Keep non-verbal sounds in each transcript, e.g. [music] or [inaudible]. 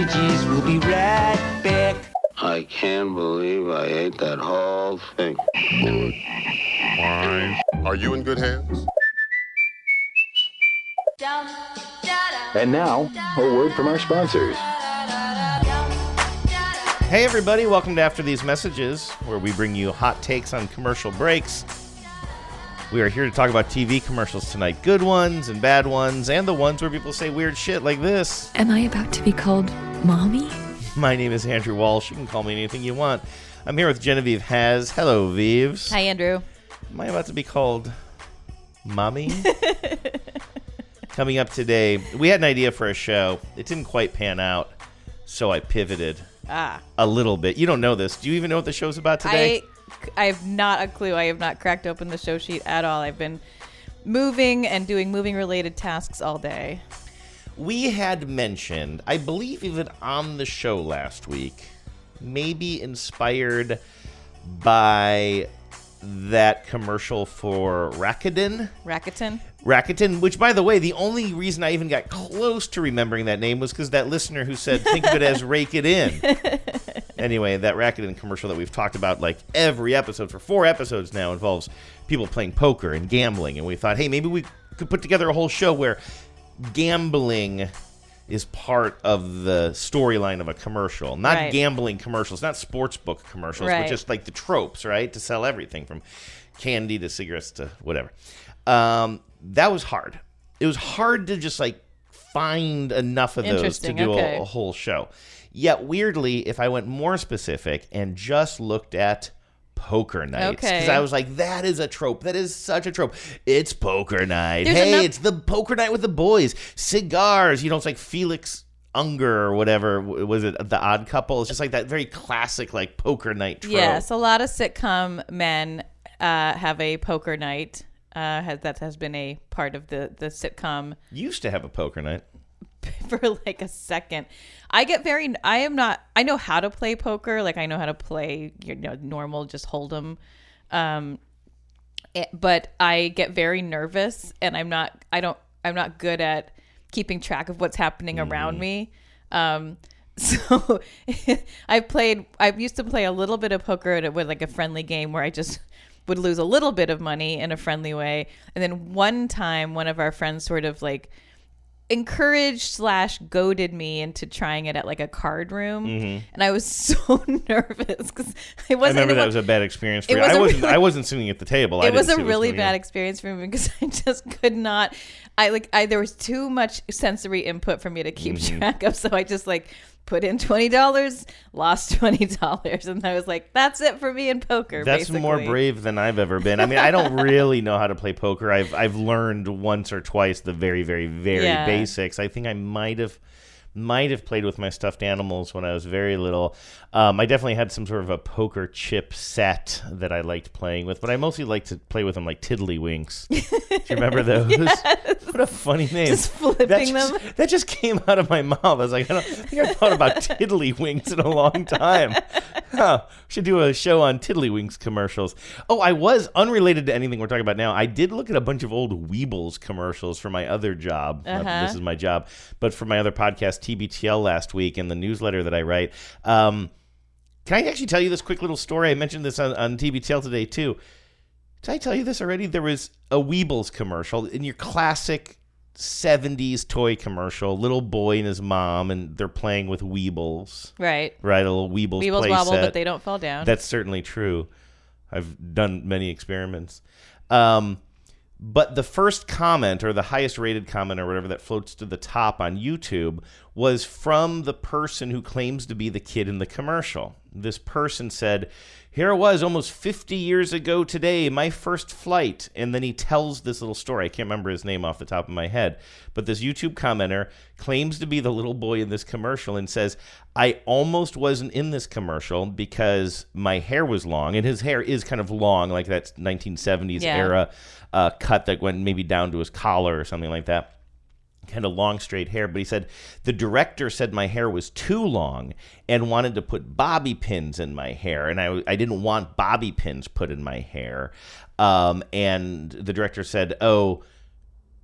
messages. We'll be right back. I can't believe I ate that whole thing. Are you in good hands? And now, a word from our sponsors. Hey, everybody, welcome to After These Messages, where we bring you hot takes on commercial breaks. We are here to talk about TV commercials tonight good ones and bad ones, and the ones where people say weird shit like this. Am I about to be called mommy? My name is Andrew Walsh. You can call me anything you want. I'm here with Genevieve Has. Hello, Vives. Hi, Andrew. Am I about to be called mommy? [laughs] Coming up today, we had an idea for a show. It didn't quite pan out, so I pivoted Ah, a little bit. You don't know this. Do you even know what the show's about today? I, I have not a clue. I have not cracked open the show sheet at all. I've been moving and doing moving related tasks all day. we had mentioned, I believe even on the show last week, maybe inspired by that commercial for Rakuten. Rakuten. Rakuten, which by the way, the only reason I even got close to remembering that name was because that listener who said, think of it as rake it in. [laughs] anyway, that Rakuten commercial that we've talked about like every episode for four episodes now involves people playing poker and gambling. And we thought, hey, maybe we could put together a whole show where gambling is part of the storyline of a commercial. Not Right. gambling commercials, not sports book commercials, but just like the tropes, right? To sell everything from candy to cigarettes to whatever. Um, that was hard. It was hard to just like find enough of those to do okay. a, a whole show. Yet weirdly, if I went more specific and just looked at poker nights, because Okay. I was like, that is a trope. That is such a trope. It's poker night. There's hey, enough- it's the poker night with the boys. Cigars. You know, it's like Felix Unger or whatever. Was it the Odd Couple? It's just like that very classic like poker night trope. Yes, a lot of sitcom men uh, have a poker night. Uh, has, that has been a part of the the sitcom Used to have a poker night. [laughs] for like a second. I get very. I am not. I know how to play poker. Like I know how to play. You know, normal just hold'em. Um, it- but I get very nervous, and I'm not. I don't. I'm not good at keeping track of what's happening around me. Um, [laughs] so [laughs] I played. I used to play a little bit of poker with like a friendly game where I just would lose a little bit of money in a friendly way, and then one time, one of our friends sort of like encouraged slash goaded me into trying it at like a card room and i was [laughs] so nervous because Mm-hmm. it I wasn't I remember that was, a bad experience for you. was I wasn't. really- I wasn't sitting at the table. I it was a really bad on. experience for me because [laughs] i just could not i like i there was too much sensory input for me to keep Mm-hmm. track of so i just like put in $20 lost [laughs] $20 and i was like that's it for me in poker That's more brave than I've ever been. I mean, I don't really know how to play poker. I've I've learned once or twice the very very very Yeah. basics. I think I might have might have played with my stuffed animals when I was very little. Um, I definitely had some sort of a poker chip set that I liked playing with, but I mostly liked to play with them like tiddlywinks. [laughs] Do you remember those? What a funny name! Just flipping that just, them. That just came out of my mouth. I was like, I don't think I've thought about tiddlywinks in a long time. Huh, should do a show on tiddlywinks commercials. Oh, I was unrelated to anything we're talking about now. I did look at a bunch of old Weebles commercials for my other job. That This is my job, but for my other podcast, TBTL, last week, in the newsletter that I write. Um, can I actually tell you this quick little story? I mentioned this on, on TBTL today too. Did I tell you this already? There was a Weebles commercial in your classic 70s toy commercial. Little boy and his mom, and they're playing with Weebles. right Right, a little Weebles, Weebles wobble set. but they don't fall down That's certainly true. I've done many experiments. Um, but the first comment or the highest rated comment or whatever that floats to the top on YouTube was from the person who claims to be the kid in the commercial. This person said, Here it was almost 50 years ago today, my first flight. And then he tells this little story. I can't remember his name off the top of my head. But this YouTube commenter claims to be the little boy in this commercial and says, I almost wasn't in this commercial because my hair was long. And his hair is kind of long, like that 1970s Yeah. era uh, cut that went maybe down to his collar or something like that kind of long straight hair but he said the director said my hair was too long and wanted to put bobby pins in my hair and i, I didn't want bobby pins put in my hair um, and the director said oh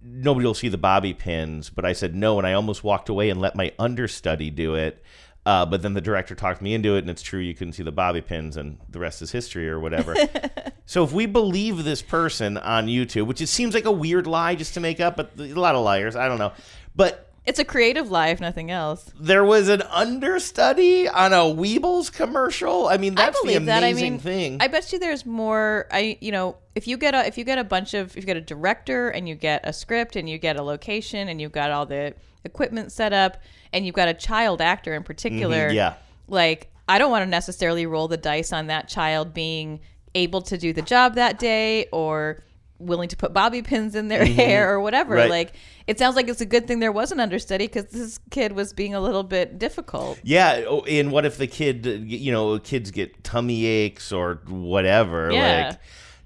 nobody will see the bobby pins, but I said no, and I almost walked away and let my understudy do it. Uh, but then the director talked me into it, and it's true you couldn't see the bobby pins, and the rest is history or whatever. [laughs] so if we believe this person on YouTube, which it seems like a weird lie just to make up, but a lot of liars, I don't know. But It's a creative life, nothing else. there was an understudy on a Weebles commercial. I mean, that's I the that. amazing I mean, thing. I bet you there's more. I you know if you get a if you get a bunch of if you get a director and you get a script and you get a location and you've got all the equipment set up and you've got a child actor in particular. Mhm, yeah. Like I don't want to necessarily roll the dice on that child being able to do the job that day or willing to put bobby pins in their hair or whatever. Mm-hmm. Right. Like it sounds like it's a good thing there was an understudy because this kid was being a little bit difficult. Yeah, oh, and what if the kid, uh, you know, kids get tummy aches or whatever? Yeah. Like,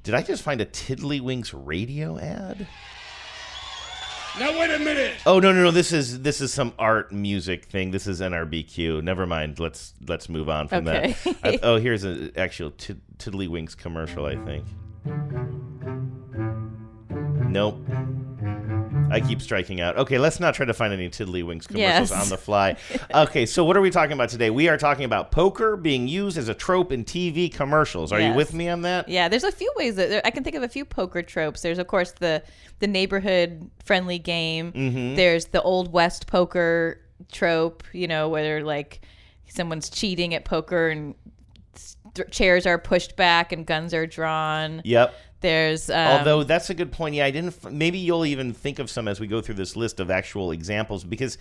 did I just find a Tiddlywinks radio ad? Now wait a minute. Oh no no no! This is this is some art music thing. This is NRBQ. Never mind. Let's let's move on from Okay. that. I, [laughs] oh, here's an actual Tid- Tiddlywinks commercial. I think. Nope. I keep striking out. Okay, let's not try to find any Tiddlywinks commercials Yes. on the fly. [laughs] Okay, so what are we talking about today? We are talking about poker being used as a trope in TV commercials. Are you with me on that? Yeah, there's a few ways that there, I can think of a few poker tropes. There's of course the the neighborhood friendly game. Mm-hmm. There's the old west poker trope. You know, where like someone's cheating at poker and th- chairs are pushed back and guns are drawn. Yep. There's um, Although that's a good point. Yeah, I didn't. f- Maybe you'll even think of some as we go through this list of actual examples because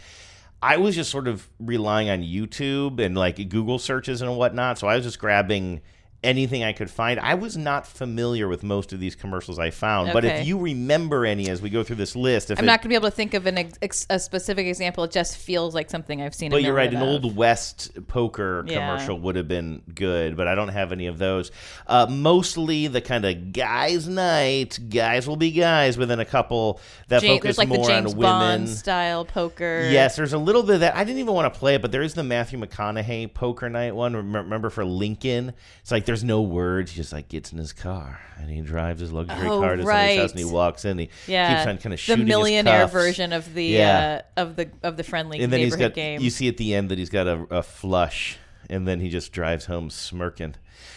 I was just sort of relying on YouTube and like Google searches and whatnot. So I was just grabbing anything I could find. I was not familiar with most of these commercials I found. But if you remember any as we go through this list, if I'm it, not going to be able to think of an ex- a specific example. It just feels like something I've seen. a But you're right. An of. old West poker Yeah. commercial would have been good, but I don't have any of those. Uh, mostly the kind of guys' night. Guys will be guys within a couple that focus like more the James on women. Bond style poker. Yes, there's a little bit of that. I didn't even want to play it, but there is the Matthew McConaughey poker night one. Remember for Lincoln? It's like there's no words. He just like gets in his car and he drives his luxury Oh, car to somebody's house and he walks in. And he Yeah, keeps on kind of the shooting his millionaire version of the Yeah. uh, of the of the friendly and then he's got game. you see at the end that he's got a, a flush and then he just drives home smirking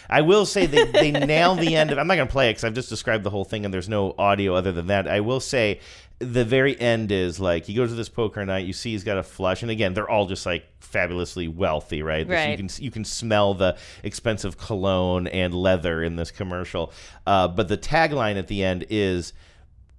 i will say they, they [laughs] nail the end of i'm not going to play it because i've just described the whole thing and there's no audio other than that i will say the very end is like he goes to this poker night you see he's got a flush and again they're all just like fabulously wealthy right, right. you can you can smell the expensive cologne and leather in this commercial uh, but the tagline at the end is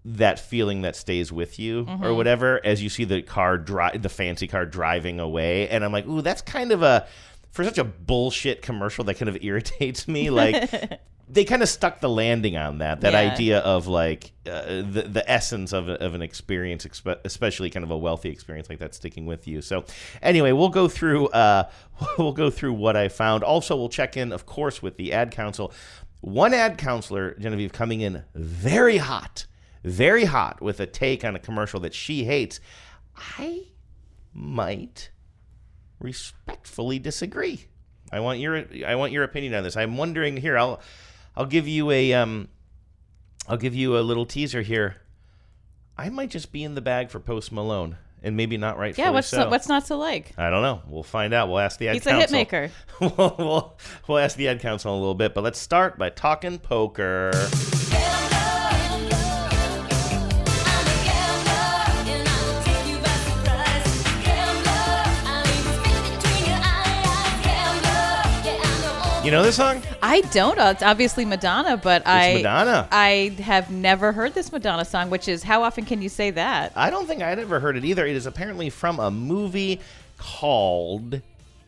that feeling that stays with you Mm-hmm. or whatever as you see the car drive the fancy car driving away and i'm like ooh that's kind of a for such a bullshit commercial that kind of [laughs] irritates me like they kind of stuck the landing on that that Yeah. idea of like uh, the the essence of, of an experience expe- especially kind of a wealthy experience like that sticking with you. So anyway we'll go through uh [laughs] we'll go through what i found. Also we'll check in of course with the ad council. One ad counselor genevieve coming in very hot very hot with a take on a commercial that she hates. I might respectfully disagree. I want your I want your opinion on this. I'm wondering here. I'll I'll give you a um I'll give you a little teaser here. I might just be in the bag for Post Malone, and maybe not right. yeah, what's so. what's not to like? I don't know. We'll find out. We'll ask the ad He's a council. hit maker. [laughs] we'll, we'll, we'll ask the ad council in a little bit, but let's start by talking poker. Know this song? I don't. Uh, It's obviously Madonna, but I Madonna. I have never heard this Madonna song, which is how often can you say that? I don't think I'd ever heard it either. It is apparently from a movie called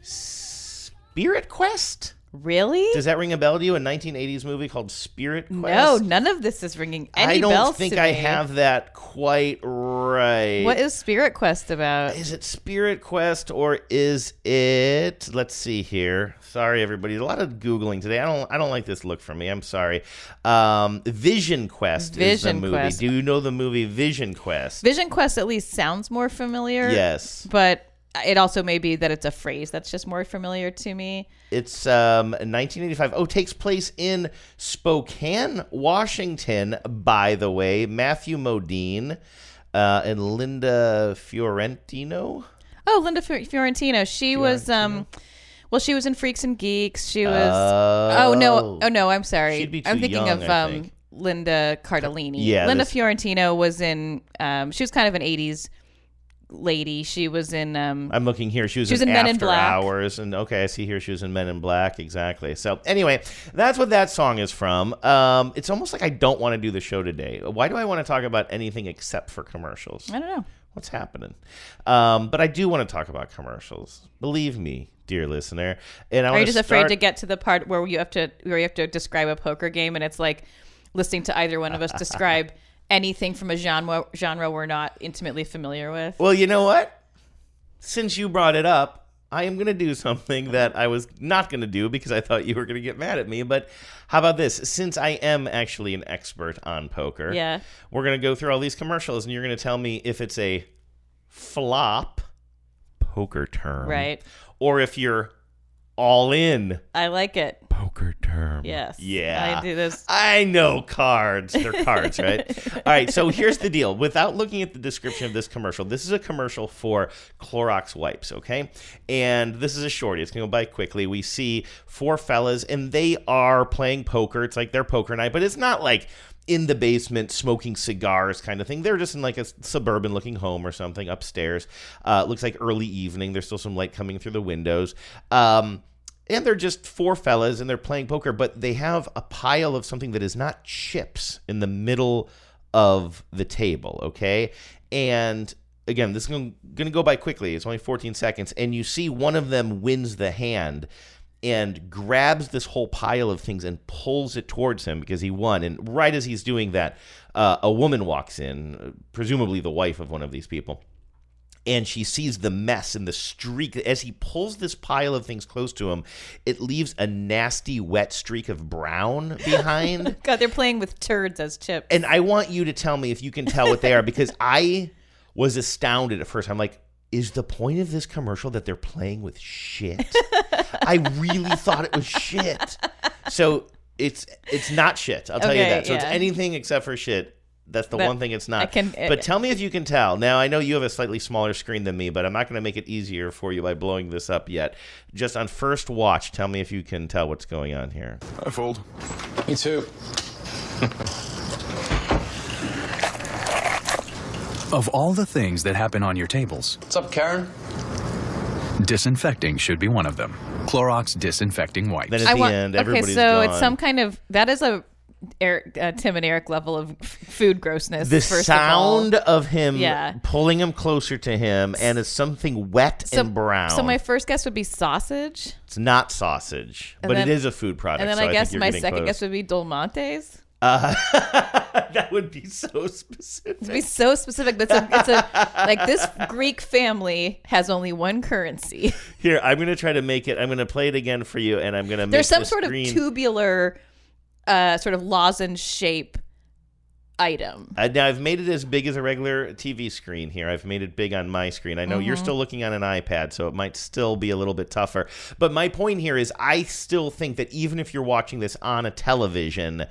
Spirit Quest. Really? Does that ring a bell to you? A 1980s movie called Spirit Quest? no, none of this is ringing any I don't bells think to I me. have that quite right. What is Spirit Quest about? Is it Spirit Quest or is it? Let's see here. Sorry, everybody. A lot of googling today. I don't. I don't like this look for me. I'm sorry. Um, Vision Quest is the movie. Quest. Do you know the movie Vision Quest? Vision Quest at least sounds more familiar. yes. But it also may be that it's a phrase that's just more familiar to me. It's um 1985. Oh, takes place in Spokane, Washington. By the way, Matthew Modine. uh, and Linda Fiorentino. Oh, Linda Fior- Fiorentino. She was um well, she was in Freaks and Geeks. She was Oh. Oh no. Oh no, I'm sorry. She'd be I'm thinking young, of I um think. Linda Cardellini. Yeah, Linda this- Fiorentino was in um she was kind of an 80s lady. She was in um I'm looking here. She was, She was in, in Men in Black. Hours, and okay, I see here she was in Men in Black. Exactly. So anyway, that's what that song is from. Um, it's almost like I don't want to do the show today. Why do I want to talk about anything except for commercials? I don't know. What's happening? Um, but I do want to talk about commercials. Believe me, dear listener. And I Are you just afraid to get to the part where you have to where you have to describe a poker game and it's like listening to either one of us describe [laughs] anything from a genre genre we're not intimately familiar with? Well, you know what? Since you brought it up, I am going to do something that I was not going to do because I thought you were going to get mad at me. But how about this? Since I am actually an expert on poker, Yeah. we're going to go through all these commercials and you're going to tell me if it's a flop poker term. Right. Or if you're all in I like it. Poker term. Yes. Yeah. I do this. I know cards. They're cards, right? [laughs] All right. So here's the deal. Without looking at the description of this commercial, this is a commercial for Clorox wipes, okay? And this is a shorty. It's going to go by quickly. We see four fellas, and they are playing poker. It's like their poker night, but it's not like in the basement smoking cigars kind of thing. They're just in like a suburban looking home or something upstairs. Uh, looks like early evening. There's still some light coming through the windows. Um, and they're just four fellas and they're playing poker, but they have a pile of something that is not chips in the middle of the table, okay? And again, this is going to go by quickly. It's only 14 seconds. And you see one of them wins the hand and grabs this whole pile of things and pulls it towards him because he won. And right as he's doing that, uh, a woman walks in, presumably the wife of one of these people and she sees the mess and the streak. As he pulls this pile of things close to him it leaves a nasty wet streak of brown [laughs] behind. God, they're playing with turds as chips. and i want you to tell me if you can tell what they are because [laughs] i was astounded at first. I'm like is the point of this commercial that they're playing with shit? [laughs] I really thought it was shit. So it's it's not shit. I'll tell you that. So it's anything except for shit that's the That- one thing it's not. I can- uh, but tell me if you can tell. Now I know you have a slightly smaller screen than me, but I'm not going to make it easier for you by blowing this up yet. Just on first watch, tell me if you can tell what's going on here. I fold. Me too. Of all the things that happen on your tables, What's up, Karen? disinfecting should be one of them. Clorox disinfecting wipes. Then at I the want. end, okay, everybody's so gone. it's some kind of that is a Eric, uh, Tim and Eric level of food grossness. the first of sound of, him Yeah. pulling him closer to him, and it's something wet So, and brown. so my first guess would be sausage, it's not sausage, And but then- it is a food product. and then so I guess think my second close. guess would be Dolmades. Uh, [laughs] that would be so specific. It'd be so specific, that's a, it's a like this Greek family has only one currency. Here, I'm going to try to make it. I'm going to play it again for you, and I'm going to. There's some sort of tubular, uh, sort of lozenge shape item. Uh, now I've made it as big as a regular TV screen here. I've made it big on my screen. I know you're Mm-hmm. still looking on an iPad, so it might still be a little bit tougher. But my point here is, I still think that even if you're watching this on a television,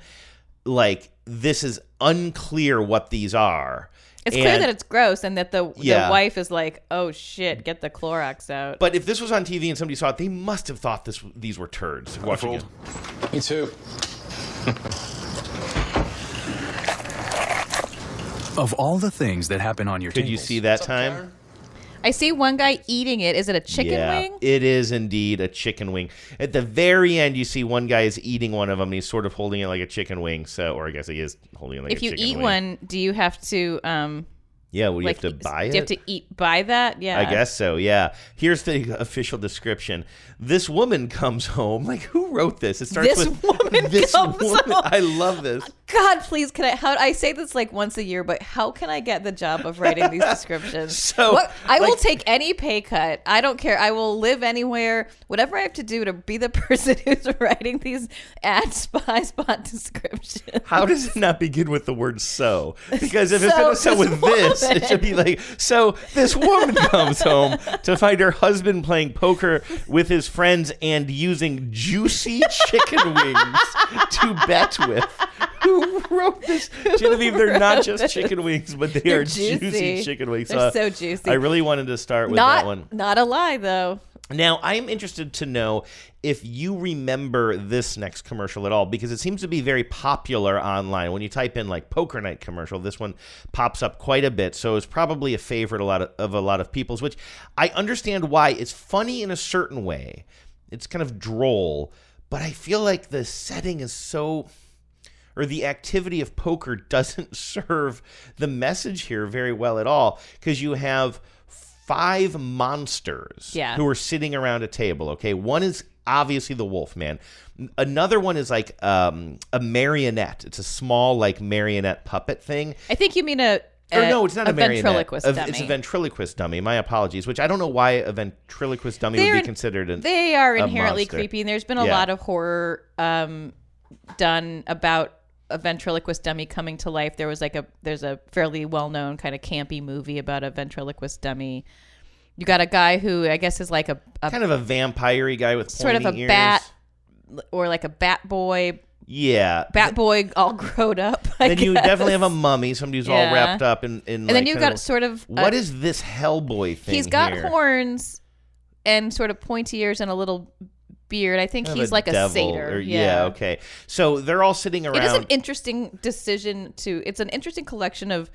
like this is unclear what these are. It's clear that it's gross and that the Yeah. the wife is like, "Oh shit, get the Clorox out." But if this was on TV and somebody saw it, they must have thought this these were turds. Watching it. Me too. [laughs] Of all the things that happen on your Could tables, you see that time? I see one guy eating it. Is it a chicken yeah, wing? It is indeed a chicken wing. At the very end, you see one guy is eating one of them. And he's sort of holding it like a chicken wing. So, or I guess he is holding it like if a chicken wing. If you eat wing. one, do you have to um yeah, well, you like have to buy it. You have to eat buy that? Yeah. I guess so. Yeah. Here's the [laughs] official description. This woman comes home. [laughs] Like, who wrote this? It starts This with woman [laughs] this comes woman. home. I love this. God, please, can I? How I say this like once a year, but how can I get the job of writing these descriptions? So, what, I will take any pay cut. I don't care. I will live anywhere. Whatever I have to do to be the person who's writing these ad spy spot descriptions. How does it not begin with the word so? Because if So it's so this with this, it should be like, so this woman [laughs] comes home to find her husband playing poker with his friends and using juicy chicken [laughs] wings to bet with. Who wrote this? Genevieve, they're not just chicken wings, but they They're are juicy. juicy. chicken wings. They're uh, so juicy. I really wanted to start with not that one. not a lie though. Now, I am interested to know if you remember this next commercial at all because it seems to be very popular online. When you type in like poker night commercial, this one pops up quite a bit. So it's probably a favorite a lot of, of a lot of people's, which I understand why. It's funny in a certain way. It's kind of droll, but I feel like the setting is so or the activity of poker [laughs] doesn't serve the message here very well at all because you have five monsters Yeah. who are sitting around a table okay one is obviously the wolf man another one is like um, a marionette it's a small like marionette puppet thing I think you mean a, or a- no, it's not a, marionette. ventriloquist A- dummy. It's a ventriloquist dummy. My apologies. Which I don't know why a ventriloquist dummy would They're- be considered an. they are inherently monster. creepy, and there's been a Yeah. lot of horror um, done about a ventriloquist dummy coming to life. There was like a there's a fairly well known kind of campy movie about a ventriloquist dummy. You got a guy who I guess is like a, a kind of a vampire guy with sort of a ears. bat or like a bat boy, Yeah, bat boy all [laughs] grown up. I then you definitely have a mummy. Somebody who's all wrapped up in. in and then you've got sort of What uh, is this Hellboy thing? he's got here? horns and sort of pointy ears and a little beard. I think Kind of he's like a satyr. or- yeah. okay. So they're all sitting around. It is an interesting decision to. It's an interesting collection of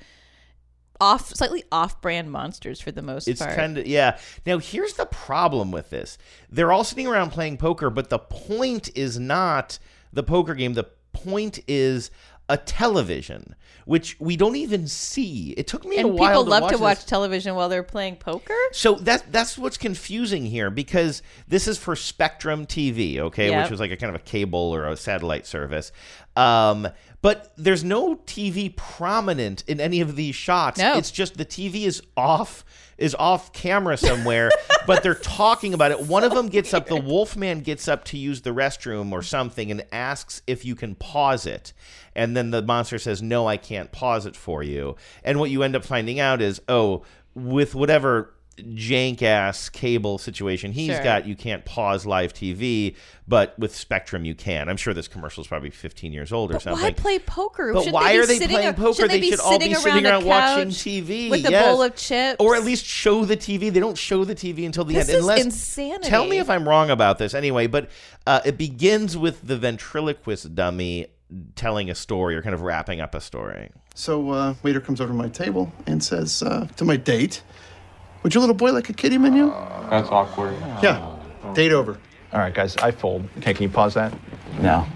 off, slightly off-brand monsters for the most It's part. kind of yeah. Now here's the problem with this. They're all sitting around playing poker, but the point is not the poker game. The point is a television, which we don't even see. It took me a while. and people to love watch to this. watch television while they're playing poker. So that that's what's confusing here because this is for Spectrum TV, okay, Yep. which was like a kind of a cable or a satellite service. Um, but there's no TV prominent in any of these shots. No. It's just the TV is off is off camera somewhere, [laughs] but they're talking about it. One of them gets up, the Wolfman gets up to use the restroom or something and asks if you can pause it. And then the monster says, No, I can't pause it for you. And what you end up finding out is, oh, with whatever jank ass cable situation he's Sure. got, you can't pause live TV, but with Spectrum you can. I'm sure this commercial is probably 15 years old or But something. why play poker? But Shouldn't why they be are they sitting playing ar- poker? shouldn't They should all be sitting around, a watching couch TV with a bowl of chips, or at least show the TV. They don't show the TV until the This end. is Unless, insanity. Tell me if I'm wrong about this. Anyway, but uh, it begins with the ventriloquist dummy telling a story or kind of wrapping up a story. So, uh, waiter comes over to my table and says uh, to my date, "Would your little boy like a kitty menu?" That's awkward. Yeah. Date over. All right, guys, I fold. Okay, can you pause that? No.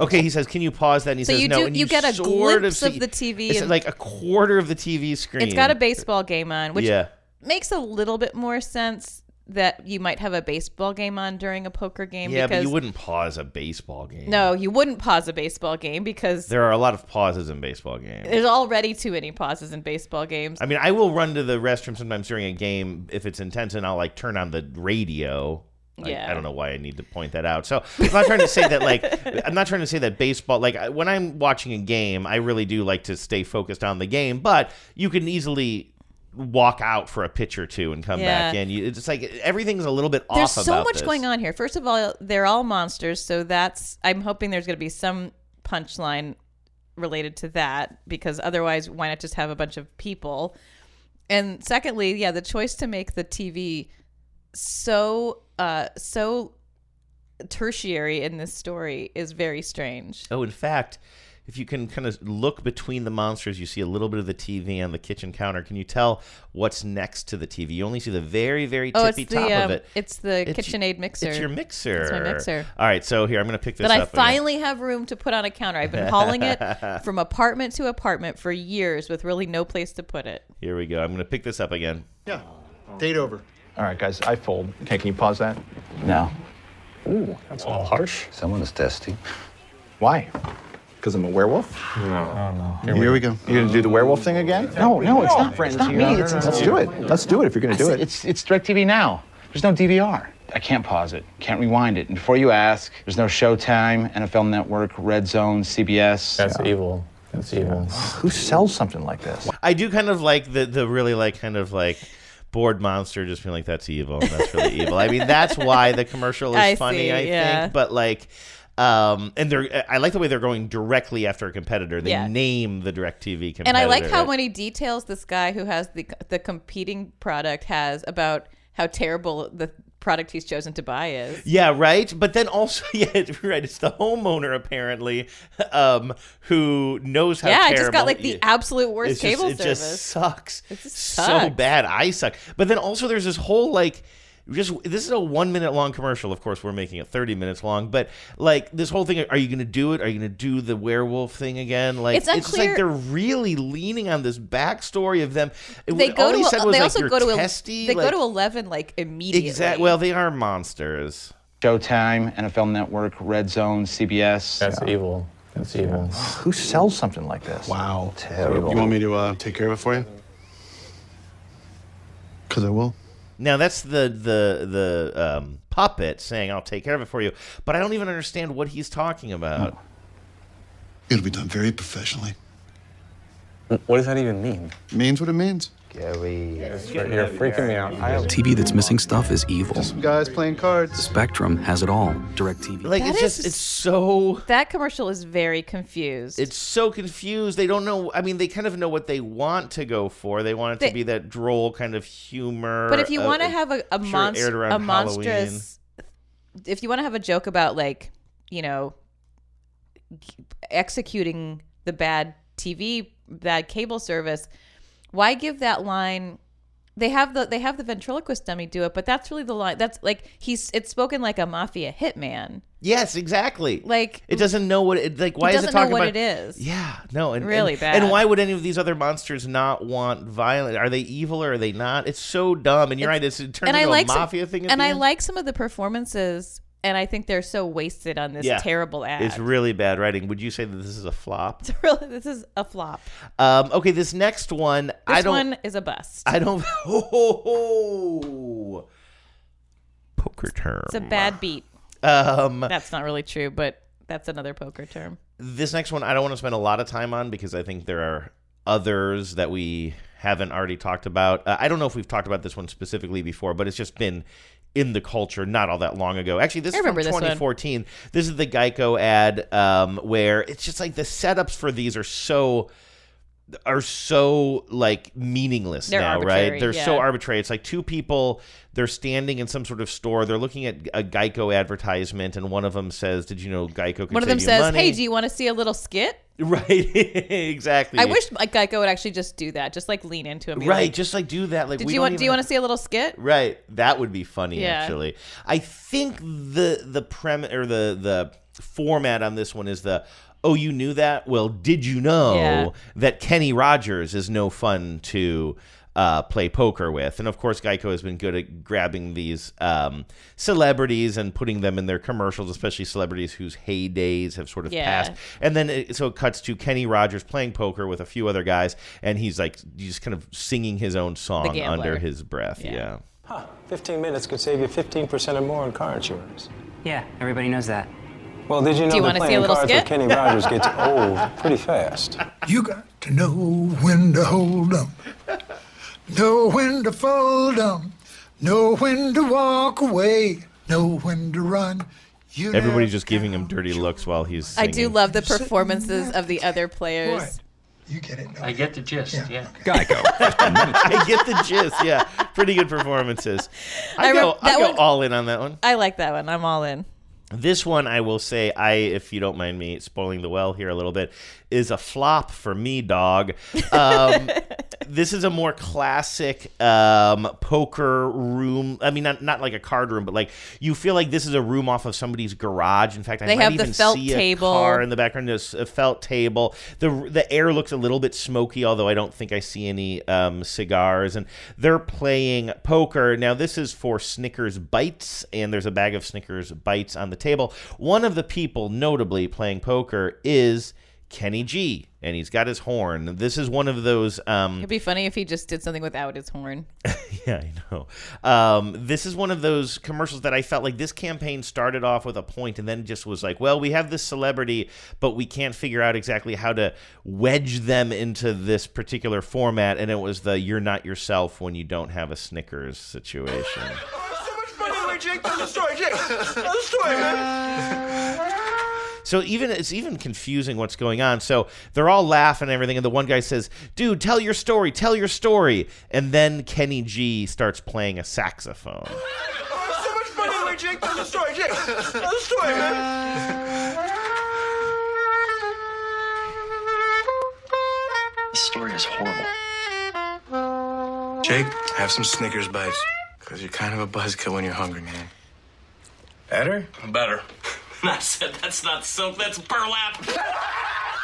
Okay, he says, "Can you pause that?" And he So says, you "No." do- and you get a sort glimpse of see- the TV It's and- like a quarter of the TV screen. It's got a baseball game on, which yeah. makes a little bit more sense that you might have a baseball game on during a poker game. Yeah, because but you wouldn't pause a baseball game. No, you wouldn't pause a baseball game because There are a lot of pauses in baseball games. there's already too many pauses in baseball games. I mean, I will run to the restroom sometimes during a game if it's intense, and I'll like turn on the radio. Like, Yeah. I don't know why I need to point that out. So I'm not trying to say that like [laughs] I'm not trying to say that baseball like when I'm watching a game, I really do like to stay focused on the game. But you can easily walk out for a pitch or two and come back in. You, it's like everything's a little bit off. There's so much this. going on here. First of all, they're all monsters, so that's I'm hoping there's going to be some punchline related to that because otherwise, why not just have a bunch of people? And secondly, yeah, the choice to make the TV so uh so tertiary in this story is very strange. Oh, in fact, if you can kind of look between the monsters, you see a little bit of the TV on the kitchen counter. Can you tell what's next to the TV? You only see the very, very Oh, it's tippy the top um, of it. it's the It's KitchenAid mixer. It's your mixer. It's my mixer. All right, so here I'm going to pick this that I up. again. finally have room to put on a counter. I've been hauling it [laughs] from apartment to apartment for years with really no place to put it. Here we go. I'm going to pick this up again. Yeah. Date over. All right, guys, I fold. Okay, can you pause that? No. Ooh, that's a little harsh. Someone is testing. Why? Because I'm a werewolf? No. Here, we go. You're gonna do the werewolf thing again? No, no, it's not. Friends, it's not me. It's, let's do it. Let's do it if you're gonna do it. It's it's DirecTV now. There's no DVR. I can't pause it. Can't rewind it. And before you ask, there's no Showtime, NFL Network, Red Zone, CBS. That's evil. That's evil. Who sells something like this? I do kind of like the the really like kind of like bored monster just being like that's evil. That's really evil. I mean, that's why the commercial is [laughs] I funny. see, I yeah. think, but like. Um, and they're I like the way they're going directly after a competitor. They Yeah. name the DirecTV competitor. And I like how many details this guy who has the the competing product has about how terrible the product he's chosen to buy is. Yeah, right. But then also, [laughs] yeah, [laughs] right. It's the homeowner apparently, um, who knows how. yeah, I just got like the absolute worst it's just- cable it service. just sucks. It just so sucks. bad. I suck. But then also, there's this whole like. Just this is a one minute long commercial. Of course, we're making it thirty minutes long. But like this whole thing, are you going to do it? Are you going to do the werewolf thing again? Like It's just like unclear- they're really leaning on this backstory of them. It- they go to said they like, also go to testy, they like- go to eleven like immediately. Exactly. Well, they are monsters. Showtime, NFL Network, Red Zone, CBS. That's evil. That's evil. Who sells something like this? Wow. Terrible. You want me to uh, take care of it for you? Because I will. Now that's the the the um, puppet saying, "I'll take care of it for you," but I don't even understand what he's talking about. It'll be done very professionally. What does that even mean? Means what it means. Gary. You're freaking me out. TV that's missing stuff is evil. Some guys playing cards. Spectrum has it all. Direct TV. Like That it's just it's so That commercial is very confused. it's so confused. They don't know. I mean, they kind of know what they want to go for. They want it They- to be that droll kind of humor. but if you uh, want to have a, a, sure, monst- aired around a monstrous, if you want to have a joke about like you know executing the bad TV, bad cable service, why give that line? They have the they have the ventriloquist dummy do it, but that's really the line. That's like he's it's spoken like a mafia hitman. Yes, exactly. Like it doesn't know what it like. Why is doesn't it know talking what about it is. Yeah, no, and Really and, bad. And why would any of these other monsters not want violence? Are they evil or are they not? It's so dumb. And you're right. It's it turns and I like a some- mafia thing. at and I end. like some of the performances, and I think they're so wasted on this Yeah. terrible ad. It's really bad writing. Would you say that this is a flop? [laughs] really this is a flop. Um, okay, this next one, This I don't. one is a bust. I don't. [laughs] Ho, ho, ho. Poker term. It's a bad beat. Um, That's not really true, but that's another poker term. this next one, I don't want to spend a lot of time on because I think there are others that we haven't already talked about. Uh, I don't know if we've talked about this one specifically before, but it's just been in the culture not all that long ago. Actually, this I is from remember this 2014. This is the Geico ad um, where it's just like the setups for these are so are so like meaningless They're now, right? They're so arbitrary. It's like two people, they're standing in some sort of store, they're looking at a Geico advertisement, and one of them says, Did you know Geico One of them you says, money? "Hey, do you want to see a little skit?" [laughs] Right, exactly. I wish like Geico would actually just do that, just like lean into be Right, like, just like do that. Like, Did we you want? even Do you want to see a little skit? Right, that would be funny. Yeah. Actually, I think the the premise or the the format on this one is the. Oh, you knew that? Well, did you know Yeah. that Kenny Rogers is no fun to uh, play poker with? And of course, Geico has been good at grabbing these um, celebrities and putting them in their commercials, especially celebrities whose heydays have sort of Yeah. passed. And then it, so it cuts to Kenny Rogers playing poker with a few other guys, and he's like just kind of singing his own song under his breath. yeah. Huh, 15 minutes could save you 15% or more on car insurance. Yeah, everybody knows that. Well, did you know you that wanna see a playing little cards skit? with Kenny Rogers gets [laughs] old pretty fast? You got to know when to hold 'em, know when to fold 'em, know when to walk away, know when to run. You Everybody's just giving him dirty looks while he's. I Singing. do love the performances of the other players. You get it. I get the gist, yeah. Geico. I [laughs] get the gist. Yeah, pretty good performances. I, I go. I that go one- all in on that one. I like that one. I'm all in. This one, I will say, I, if you don't mind me spoiling the well here a little bit, is a flop for me, dog. Um, [laughs] this is a more classic um, poker room. I mean, not not like a card room, but like you feel like this is a room off of somebody's garage. In fact, I They might have the even felt see table. a car in the background. There's a felt table. the The air looks a little bit smoky, although I don't think I see any um, cigars. And they're playing poker now. This is for Snickers bites, and there's a bag of Snickers bites on the table. One of the people, notably playing poker, is Kenny G, and he's got his horn. This is one of those. Um, It'd be funny if he just did something without his horn. [laughs] yeah, I know. Um, this is one of those commercials that I felt like this campaign started off with a point and then just was like, well, we have this celebrity, but we can't figure out exactly how to wedge them into this particular format. And it was the you're not yourself when you don't have a Snickers situation. [laughs] So much money, Jake, tell the story, Jake. Tell the story, man. [laughs] So even it's even confusing what's going on. So they're all laughing and everything, and the one guy says, "Dude, tell your story. Tell your story." And then Kenny G starts playing a saxophone. Oh, [laughs] so much fun anyway, Jake. Tell the story, Jake. Tell the story, man. This story is horrible. Jake, have some Snickers bites. Because you're kind of a buzzkill when you're hungry, man. Better? Better. I said that's not silk, that's burlap. [laughs]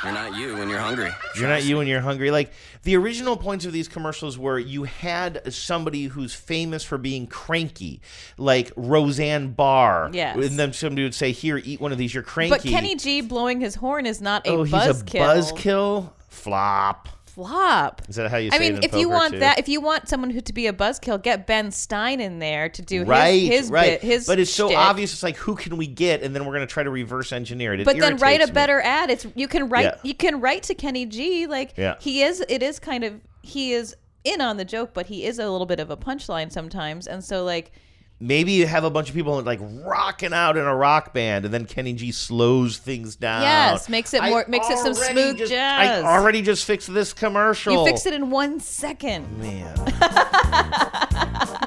You're not you when you're hungry. You're not you when you're hungry. Like the original points of these commercials were you had somebody who's famous for being cranky, like Roseanne Barr. Yes. And then somebody would say, "Here, eat one of these. You're cranky." But Kenny G blowing his horn is not a oh, he's buzzkill. a buzzkill. Flop. Flop. Is that how you say I mean, if you want too? that, if you want someone who to be a buzzkill, get Ben Stein in there to do right, his his right. bit, his but it's so shtick. obvious. It's like, who can we get? And then we're going to try to reverse engineer it. It But then write a me. better ad. It's you can write Yeah. you can write to Kenny G like Yeah. he is. It is kind of he is in on the joke, but he is a little bit of a punchline sometimes, and so like Maybe you have a bunch of people like rocking out in a rock band, and then Kenny G slows things down. yes, makes it I more makes it some smooth just- jazz. I already just fixed this commercial. you fix it in one second. Man.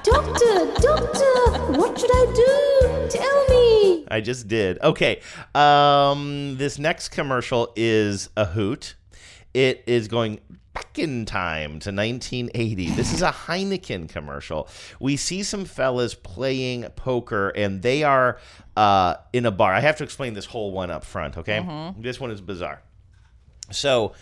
Doctor, doctor, what should I do? Tell me. I just did. Okay. Um, this next commercial is a hoot. It is going back in time to 1980. This is a Heineken commercial. We see some fellas playing poker, and they are uh, in a bar. I have to explain this whole one up front, okay? Mhm. This one is bizarre. So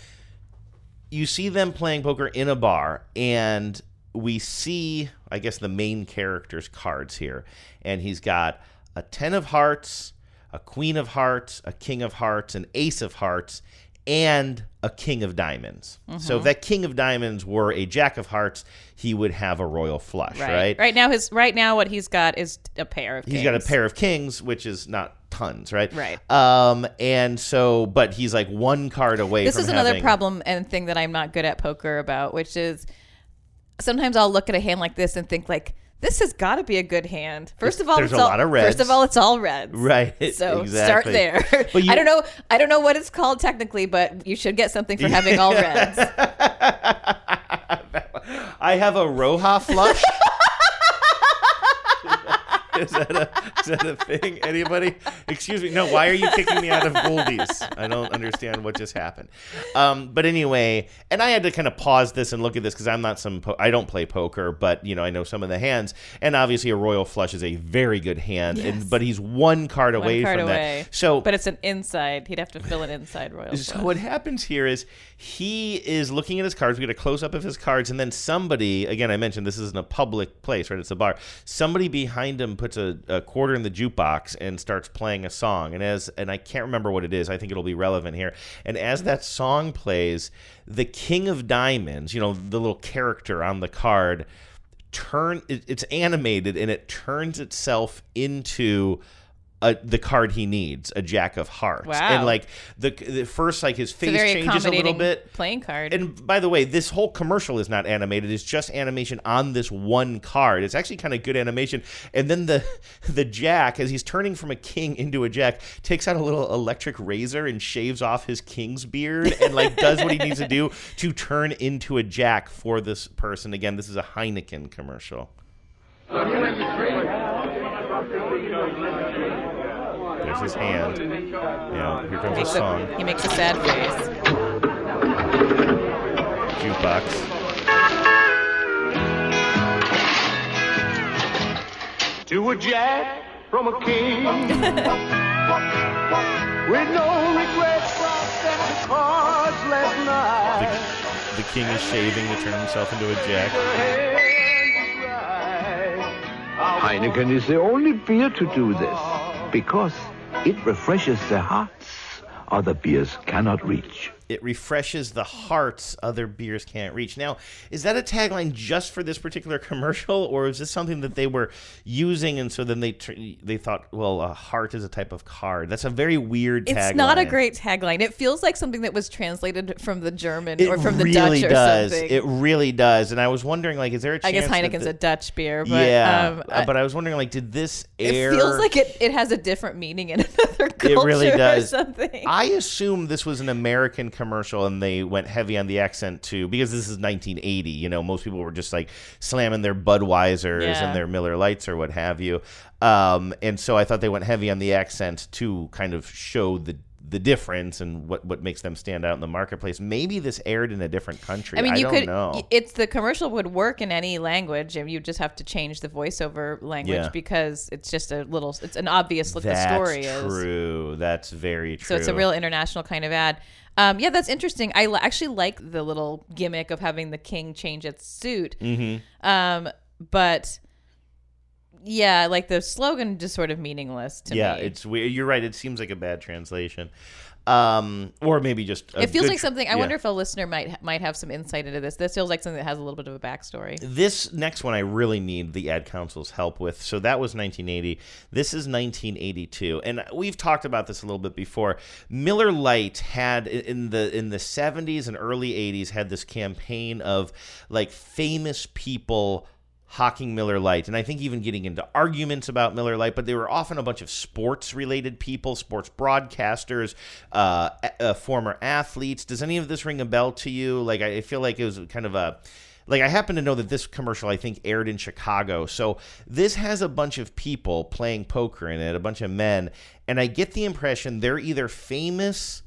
you see them playing poker in a bar, and we see, I guess, the main character's cards here. And he's got a 10 of hearts, a queen of hearts, a king of hearts, an ace of hearts, and a king of diamonds. So if Mhm. that king of diamonds were a jack of hearts, he would have a royal flush, right? Right now, his right now what he's got is a pair of. He's got a kings. pair of kings, which is not tons, right? Right. Um, and so, but he's like one card away. This from is another having- problem and thing that I'm not good at poker about, which is sometimes I'll look at a hand like this and think like. This has got to be a good hand. First of all, There's it's a all, lot of First of all, it's all reds. Right, [laughs] So start there. [laughs] But you- I don't know. I don't know what it's called technically, but you should get something for having all [laughs] reds. I have a Roja flush. [laughs] is, that a, is that a thing? Anybody? Excuse me. No, why are you kicking me out of Goldies? I don't understand what just happened. Um, but anyway, and I had to kind of pause this and look at this because I'm not some. Po- I don't play poker, but you know I know some of the hands, and obviously a royal flush is a very good hand. Yes. And but he's one card One away card from away. that. So but it's an inside. He'd have to fill an inside royal. so flush. what happens here is he is looking at his cards. We get a close up of his cards, and then somebody, again, I mentioned this isn't a public place, right? It's a bar. Somebody behind him puts a, a quarter in the jukebox and starts playing a song. And as and I can't remember what it is. I think it'll be relevant here. And as that song plays, the King of Diamonds, you know, the little character on the card, turn. It, it's animated and it turns itself into. A, the card he needs, a Jack of Hearts, Wow. and like the, the first, like his It's a face changes a little bit. Playing card. And by the way, this whole commercial is not animated; it's just animation on this one card. It's actually kind of good animation. And then the [laughs] the Jack, as he's turning from a king into a Jack, takes out a little electric razor and shaves off his king's beard and like does what he needs to do [laughs] to turn into a Jack for this person. Again, this is a Heineken commercial. There's his hand. Yeah, here comes the Makes a- song. he makes a sad face. Jukebox. To a jack from a king. [laughs] With no regrets and the cards last night. The king is shaving to turn himself into a Jack. Heineken is the only beer to do this because it refreshes the hearts other beers cannot reach. It refreshes the hearts other beers can't reach. Now, is that a tagline just for this particular [laughs] commercial, or is this something that they were using and so then they tr- they thought, well, a heart is a type of card? That's a very weird tagline. It's not a great tagline. It feels like something that was translated from the German It or from the really Dutch or does. something. It really does. And I was wondering, like, is there a chance I guess Heineken's the- a Dutch beer, but yeah, um, uh, but I was wondering, like, did this air? it feels like it, it has a different meaning in [laughs] another culture it really or does. something. I assume this was an American commercial and they went heavy on the accent too because this is 1980. You know, most people were just like slamming their Budweisers Yeah. and their Miller Lights or what have you. Um, and so I thought they went heavy on the accent to kind of show the the difference and what, what makes them stand out in the marketplace. Maybe this aired in a different country. I mean, you don't could. know. It's the commercial would work in any language, and you just have to change the voiceover language Yeah. because it's just a little. It's an obvious what That's the story is. true. That's very true. So it's a real international kind of ad. Um, yeah, that's interesting. I actually like the little gimmick of having the king change its suit. Mhm. Um, but yeah, like the slogan just sort of meaningless to yeah, me. Yeah, it's weird. You're right. It seems like a bad translation, um, or maybe just. A it feels like tr- something. I yeah. wonder if a listener might might have some insight into this. This feels like something that has a little bit of a backstory. This next one I really need the ad council's help with. So that was 1980. This is 1982, and we've talked about this a little bit before. Miller Lite had in the in the 70s and early 80s had this campaign of like famous people hawking Miller Lite, and I think even getting into arguments about Miller Lite. But they were often a bunch of sports related people, sports broadcasters, uh, uh, former athletes. Does any of this ring a bell to you? Like I feel like it was kind of a like I happen to know that this commercial I think aired in Chicago. So this has a bunch of people playing poker in it, a bunch of men, and I get the impression they're either famous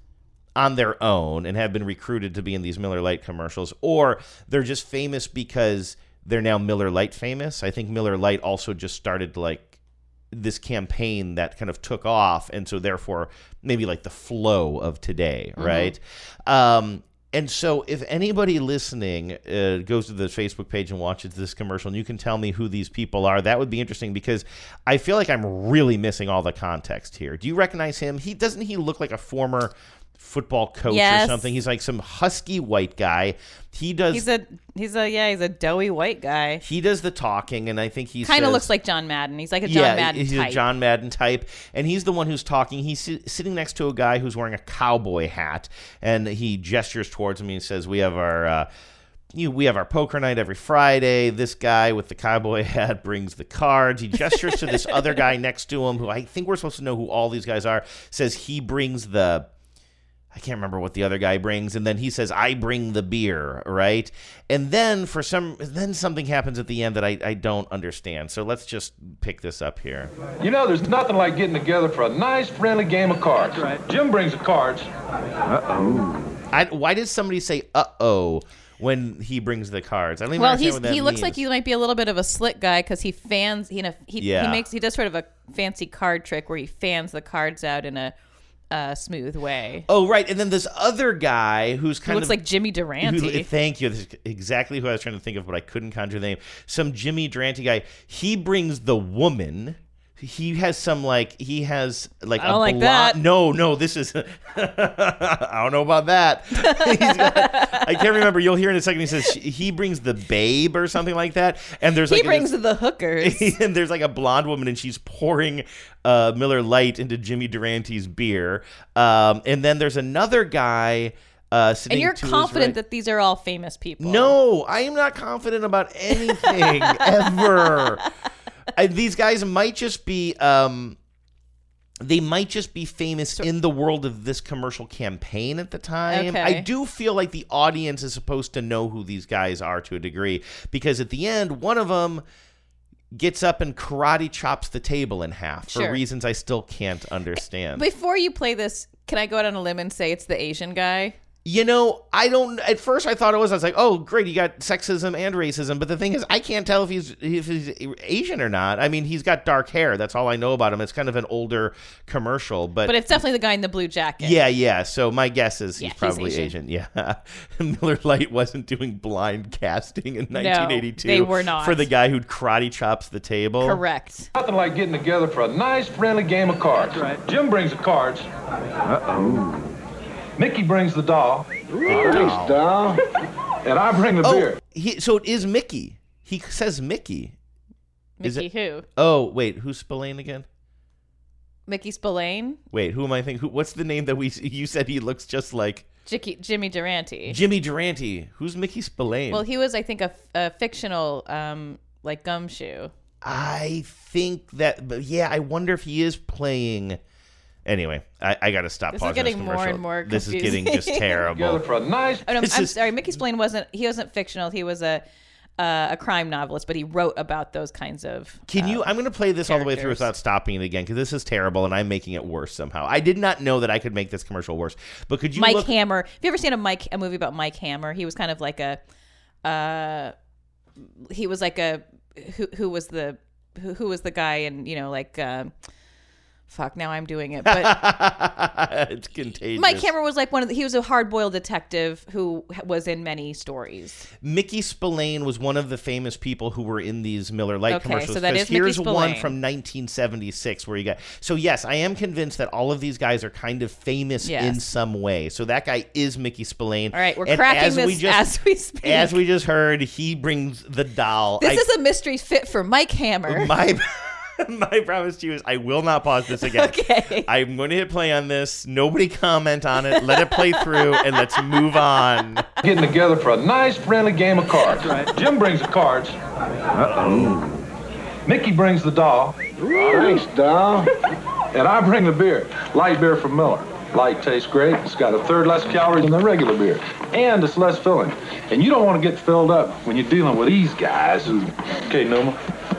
on their own and have been recruited to be in these Miller Lite commercials, or they're just famous because they're now Miller Lite famous. I think Miller Lite also just started like this campaign that kind of took off, and so therefore maybe like the flow of today, Mhm. right? Um, and so, if anybody listening uh, goes to the Facebook page and watches this commercial, and you can tell me who these people are, that would be interesting because I feel like I'm really missing all the context here. Do you recognize him? He doesn't he look like a former football coach Yes. or something? He's like some husky white guy. He does. He's a he's a yeah he's a doughy white guy. he does the talking, and I think he Kind of looks like John Madden. He's like a John yeah, Madden he's type. a John Madden type, and he's the one who's talking. He's sitting next to a guy who's wearing a cowboy hat, and he gestures towards me and He says, "We have our." Uh, you, we have our poker night every Friday. This guy with the cowboy [laughs] hat brings the cards. He gestures to this [laughs] other guy next to him, who I think we're supposed to know who all these guys are. Says he brings the I can't remember what the other guy brings, and then he says, "I bring the beer," right? And then for some, then something happens at the end that I, I don't understand. So let's just pick this up here. You know, there's nothing like getting together for a nice, friendly game of cards. That's right. Jim brings the cards. Uh oh. Why did somebody say "uh oh" when he brings the cards? I don't even Well, understand he's what that he looks means. like he might be a little bit of a slick guy because he fans. You know, he Yeah. he makes he does sort of a fancy card trick where he fans the cards out in a uh, smooth way. Oh right, and then this other guy who's kind of looks of like Jimmy Durante. who- thank you. This is exactly who I was trying to think of, but I couldn't conjure the name. Some Jimmy Durante guy. He brings the woman. He has some like he has like I don't a like blonde- that. No, no, this is [laughs] I don't know about that. [laughs] Got- I can't remember. You'll hear in a second. He says she- he brings the babe or something like that. And there's he like brings this- the hookers. [laughs] and there's like a blonde woman and she's pouring uh, Miller Lite into Jimmy Durante's beer. Um, and then there's another guy uh, and you're confident right- that these are all famous people. No, I am not confident about anything ever. I, these guys might just be. Um, they might just be famous in the world of this commercial campaign at the time. Okay. I do feel like the audience is supposed to know who these guys are to a degree because at the end, one of them gets up and karate chops the table in half for reasons I still can't understand. Before you play this, can I go out on a limb and say it's the Asian guy? You know, I don't. At first, I thought it was. I was like, "Oh, great, you got sexism and racism." But the thing is, I can't tell if he's if he's Asian or not. I mean, he's got dark hair. That's all I know about him. It's kind of an older commercial, but But it's definitely the guy in the blue jacket. yeah, yeah. So my guess is Yeah, he's he's probably Asian. Asian. Yeah, [laughs] Miller Lite wasn't doing blind casting in 1982. No, they were not. for the guy who karate chops the table. Correct. Nothing like getting together for a nice, friendly game of cards. That's right. Jim brings the cards. Uh oh. Mickey brings the doll. Thanks, doll. And I bring the beer. Oh, he, so it is Mickey. He says Mickey. Mickey it- who? Oh, wait, who's Spillane again? Mickey Spillane? Wait, who am I thinking? Who, what's the name that we? You said he looks just like Jicky, Jimmy Durante. Jimmy Durante. Who's Mickey Spillane? Well, he was, I think, a, a fictional, um, like gumshoe. I think that, but yeah, I wonder if he is playing. Anyway, I, I got to stop. This is pausing getting more commercial. and more This is getting just [laughs] terrible. Together for a nice. Oh no, I'm is- sorry. Mickey Spillane wasn't. He wasn't fictional. He was a uh, a crime novelist, but he wrote about those kinds of. Can you? I'm going to play this all the way through without stopping it again because this is terrible and I'm making it worse somehow. I did not know that I could make this commercial worse. But could you Mike look? Hammer. Have you ever seen a Mike a movie about Mike Hammer? He was kind of like a. Uh, he was like a who who was the who, who was the guy and you know like. Uh, Fuck! Now I'm doing it, but [laughs] it's contagious. Mike Hammer was like one of the, he was a hard boiled detective who was in many stories. Mickey Spillane was one of the famous people who were in these Miller Lite Okay, commercials. so that is Mickey here's one from 1976 where you got. So yes, I am convinced that all of these guys are kind of famous Yes. in some way. So that guy is Mickey Spillane. All right, we're And cracking as we this just, [laughs] as we speak. As we just heard, he brings the doll. This I- is a mystery fit for Mike Hammer. my [laughs] [laughs] my promise to you is I will not pause this again. Okay. I'm going to hit play on this. Nobody comment on it. Let it play through, and let's move on. Getting together for a nice, friendly game of cards. Jim brings the cards. Uh-oh. Mickey brings the doll. Thanks, Dom. And I bring the beer. Light beer from Miller. Light tastes great. It's got a third less calories than the regular beer. And it's less filling. And you don't want to get filled up when you're dealing with these guys who... Okay, Numa,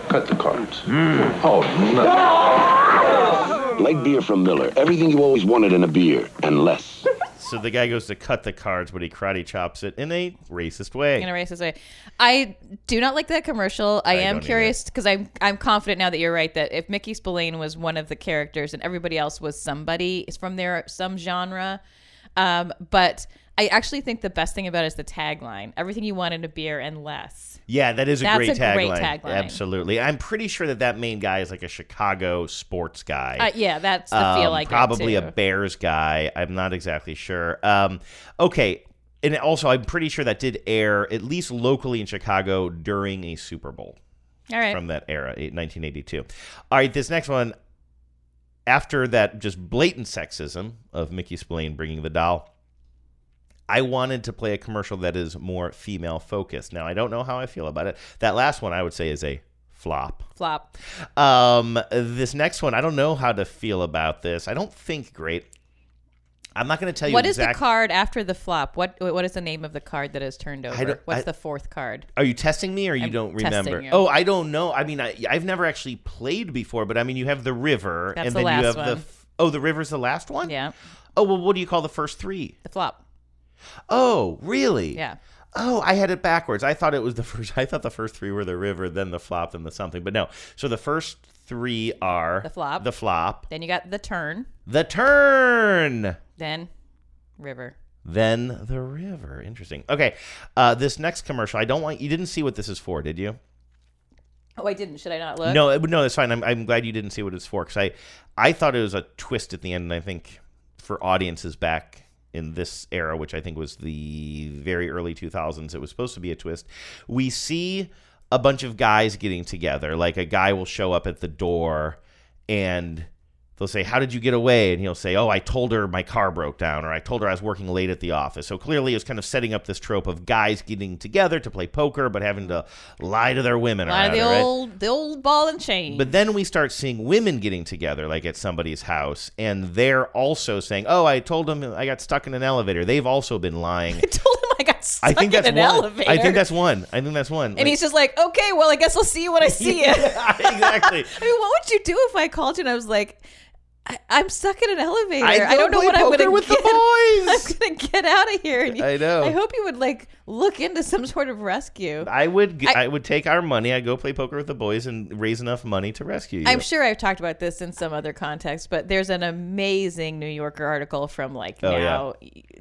cut the cards. Oh, no. [laughs] Light beer from Miller. Everything you always wanted in a beer, and less. [laughs] So the guy goes to cut the cards, but he karate chops it in a racist way. in a racist way. I do not like that commercial. I, I am curious because I'm I'm confident now that you're right that if Mickey Spillane was one of the characters and everybody else was somebody is from their some genre, um, but I actually think the best thing about it is the tagline: "Everything you want in a beer and less." Yeah, that is a That's great a tagline. great tagline. Absolutely. I'm pretty sure that that main guy is like a Chicago sports guy. Uh, yeah, that's the feel Um, I get, Probably a. Bears guy. I'm not exactly sure. Um, okay. And also, I'm pretty sure that did air, at least locally in Chicago, during a Super Bowl. All right. From that era, 1982. All right, this next one, after that just blatant sexism of Mickey Spillane bringing the doll, I wanted to play a commercial that is more female focused. Now, I don't know how I feel about it. That last one, I would say, is a flop. Flop. Um, this next one, I don't know how to feel about this. I don't think great. I'm not going to tell you What is exact- the card after the flop? What what is the name of the card that is turned over? What's I- the fourth card? Are you testing me or you I'm don't remember? you. Oh, I don't know. I mean, I, I've never actually played before, but I mean, you have the river, That's and the then you have the. one. f- Oh, the river's the last one. Yeah. Oh well, what do you call the first three? The flop. Oh, really? Yeah. Oh, I had it backwards. I thought it was the [laughs] first. I thought the first three were the river, then the flop, then the something. But no. So the first three are The flop. the flop, Then you got the turn. the turn, Then river. then the river. Interesting. Okay. Uh, this next commercial, I don't want you didn't see what this is for, did you? Oh, I didn't. Should I not look? No, no, that's fine. I'm, I'm glad you didn't see what it's for because I, I thought it was a twist at the end, and I think for audiences back in this era, which I think was the very early 2000s, it was supposed to be a twist. We see a bunch of guys getting together. Like a guy will show up at the door and they'll say, How did you get away? And he'll say, Oh, I told her my car broke down, or I told her I was working late at the office. So clearly, it was kind of setting up this trope of guys getting together to play poker, but having to lie to their women. Lie to the right? old the old ball and chain. But then we start seeing women getting together, like at somebody's house, and they're also saying, "Oh, I told them I got stuck in an elevator." They've also been lying. [laughs] I told him I got stuck I think in that's an one. elevator. I think that's one. I think that's one. And he's just like, okay, well, I guess I'll see you when I [laughs] see you. [laughs] exactly. I mean, what would you do if I called you and I was like, I, I'm stuck in an elevator. I I, don't know what I'm to with the get. [laughs] I'm going to get out of here. And you- I know. I hope you would like look into some sort of rescue. I would. I would take our money. I'd go play poker with the boys and raise enough money to rescue you. I'm sure I've talked about this in some other context, but there's an amazing New Yorker article from like Oh, yeah. now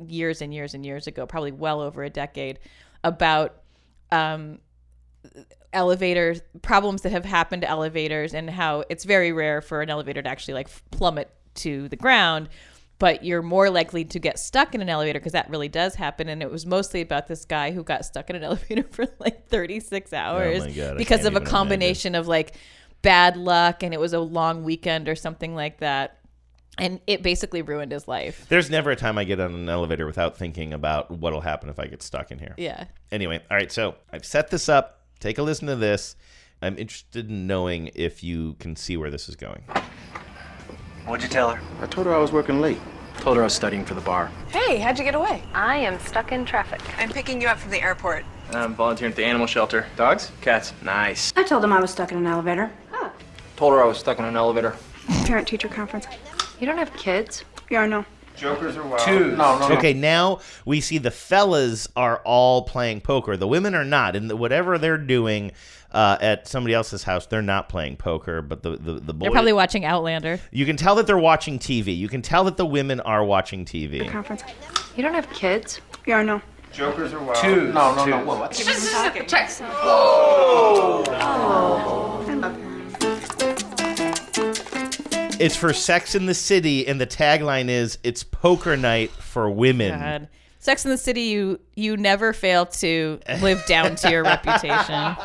years and years and years ago, probably well over a decade, about um, elevators problems that have happened to elevators and how it's very rare for an elevator to actually like plummet to the ground. but you're more likely to get stuck in an elevator because that really does happen. And it was mostly about this guy who got stuck in an [laughs] elevator for like 36 hours Oh God, because of a combination of like bad luck and it was a long weekend or something like that. And it basically ruined his life. There's never a time I get on an elevator without thinking about what'll happen if I get stuck in here. Yeah. Anyway, all right, so I've set this up. Take a listen to this. I'm interested in knowing if you can see where this is going. What'd you tell her? I told her I was working late. Told her I was studying for the bar. Hey, how'd you get away? I am stuck in traffic. I'm picking you up from the airport. I'm volunteering at the animal shelter. Dogs? Cats? Nice. I told him I was stuck in an elevator. Huh. Told her I was stuck in an elevator. Parent teacher conference. You don't have kids? Yeah, I know. Jokers are wild. Two. No, no, no. Okay, now we see the fellas are all playing poker. The women are not, and the, whatever they're doing uh, at somebody else's house, they're not playing poker. But the the, the boys, They're probably watching Outlander. you can tell that they're watching TV. You can tell that the women are watching TV. Conference. You don't have kids? Yeah, I know. Jokers are wild. Two. No, no, no. Two. What? Check. It's for Sex in the City, and the tagline is "It's poker night for women." God. Sex in the City, you you never fail to live down to your reputation. [laughs]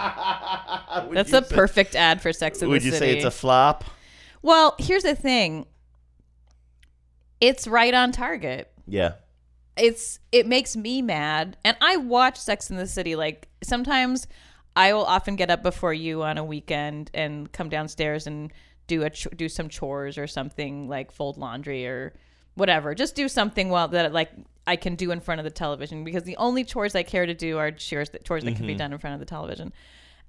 That's you a say- perfect ad for Sex in the City. Would you say it's a flop? well, here's the thing. It's right on target. Yeah. It's it makes me mad, and I watch Sex in the City. Like sometimes, I will often get up before you on a weekend and come downstairs and do a ch- do some chores or something like fold laundry or whatever. Just do something well that like I can do in front of the television because the only chores I care to do are chores that chores that can be Mhm. done in front of the television.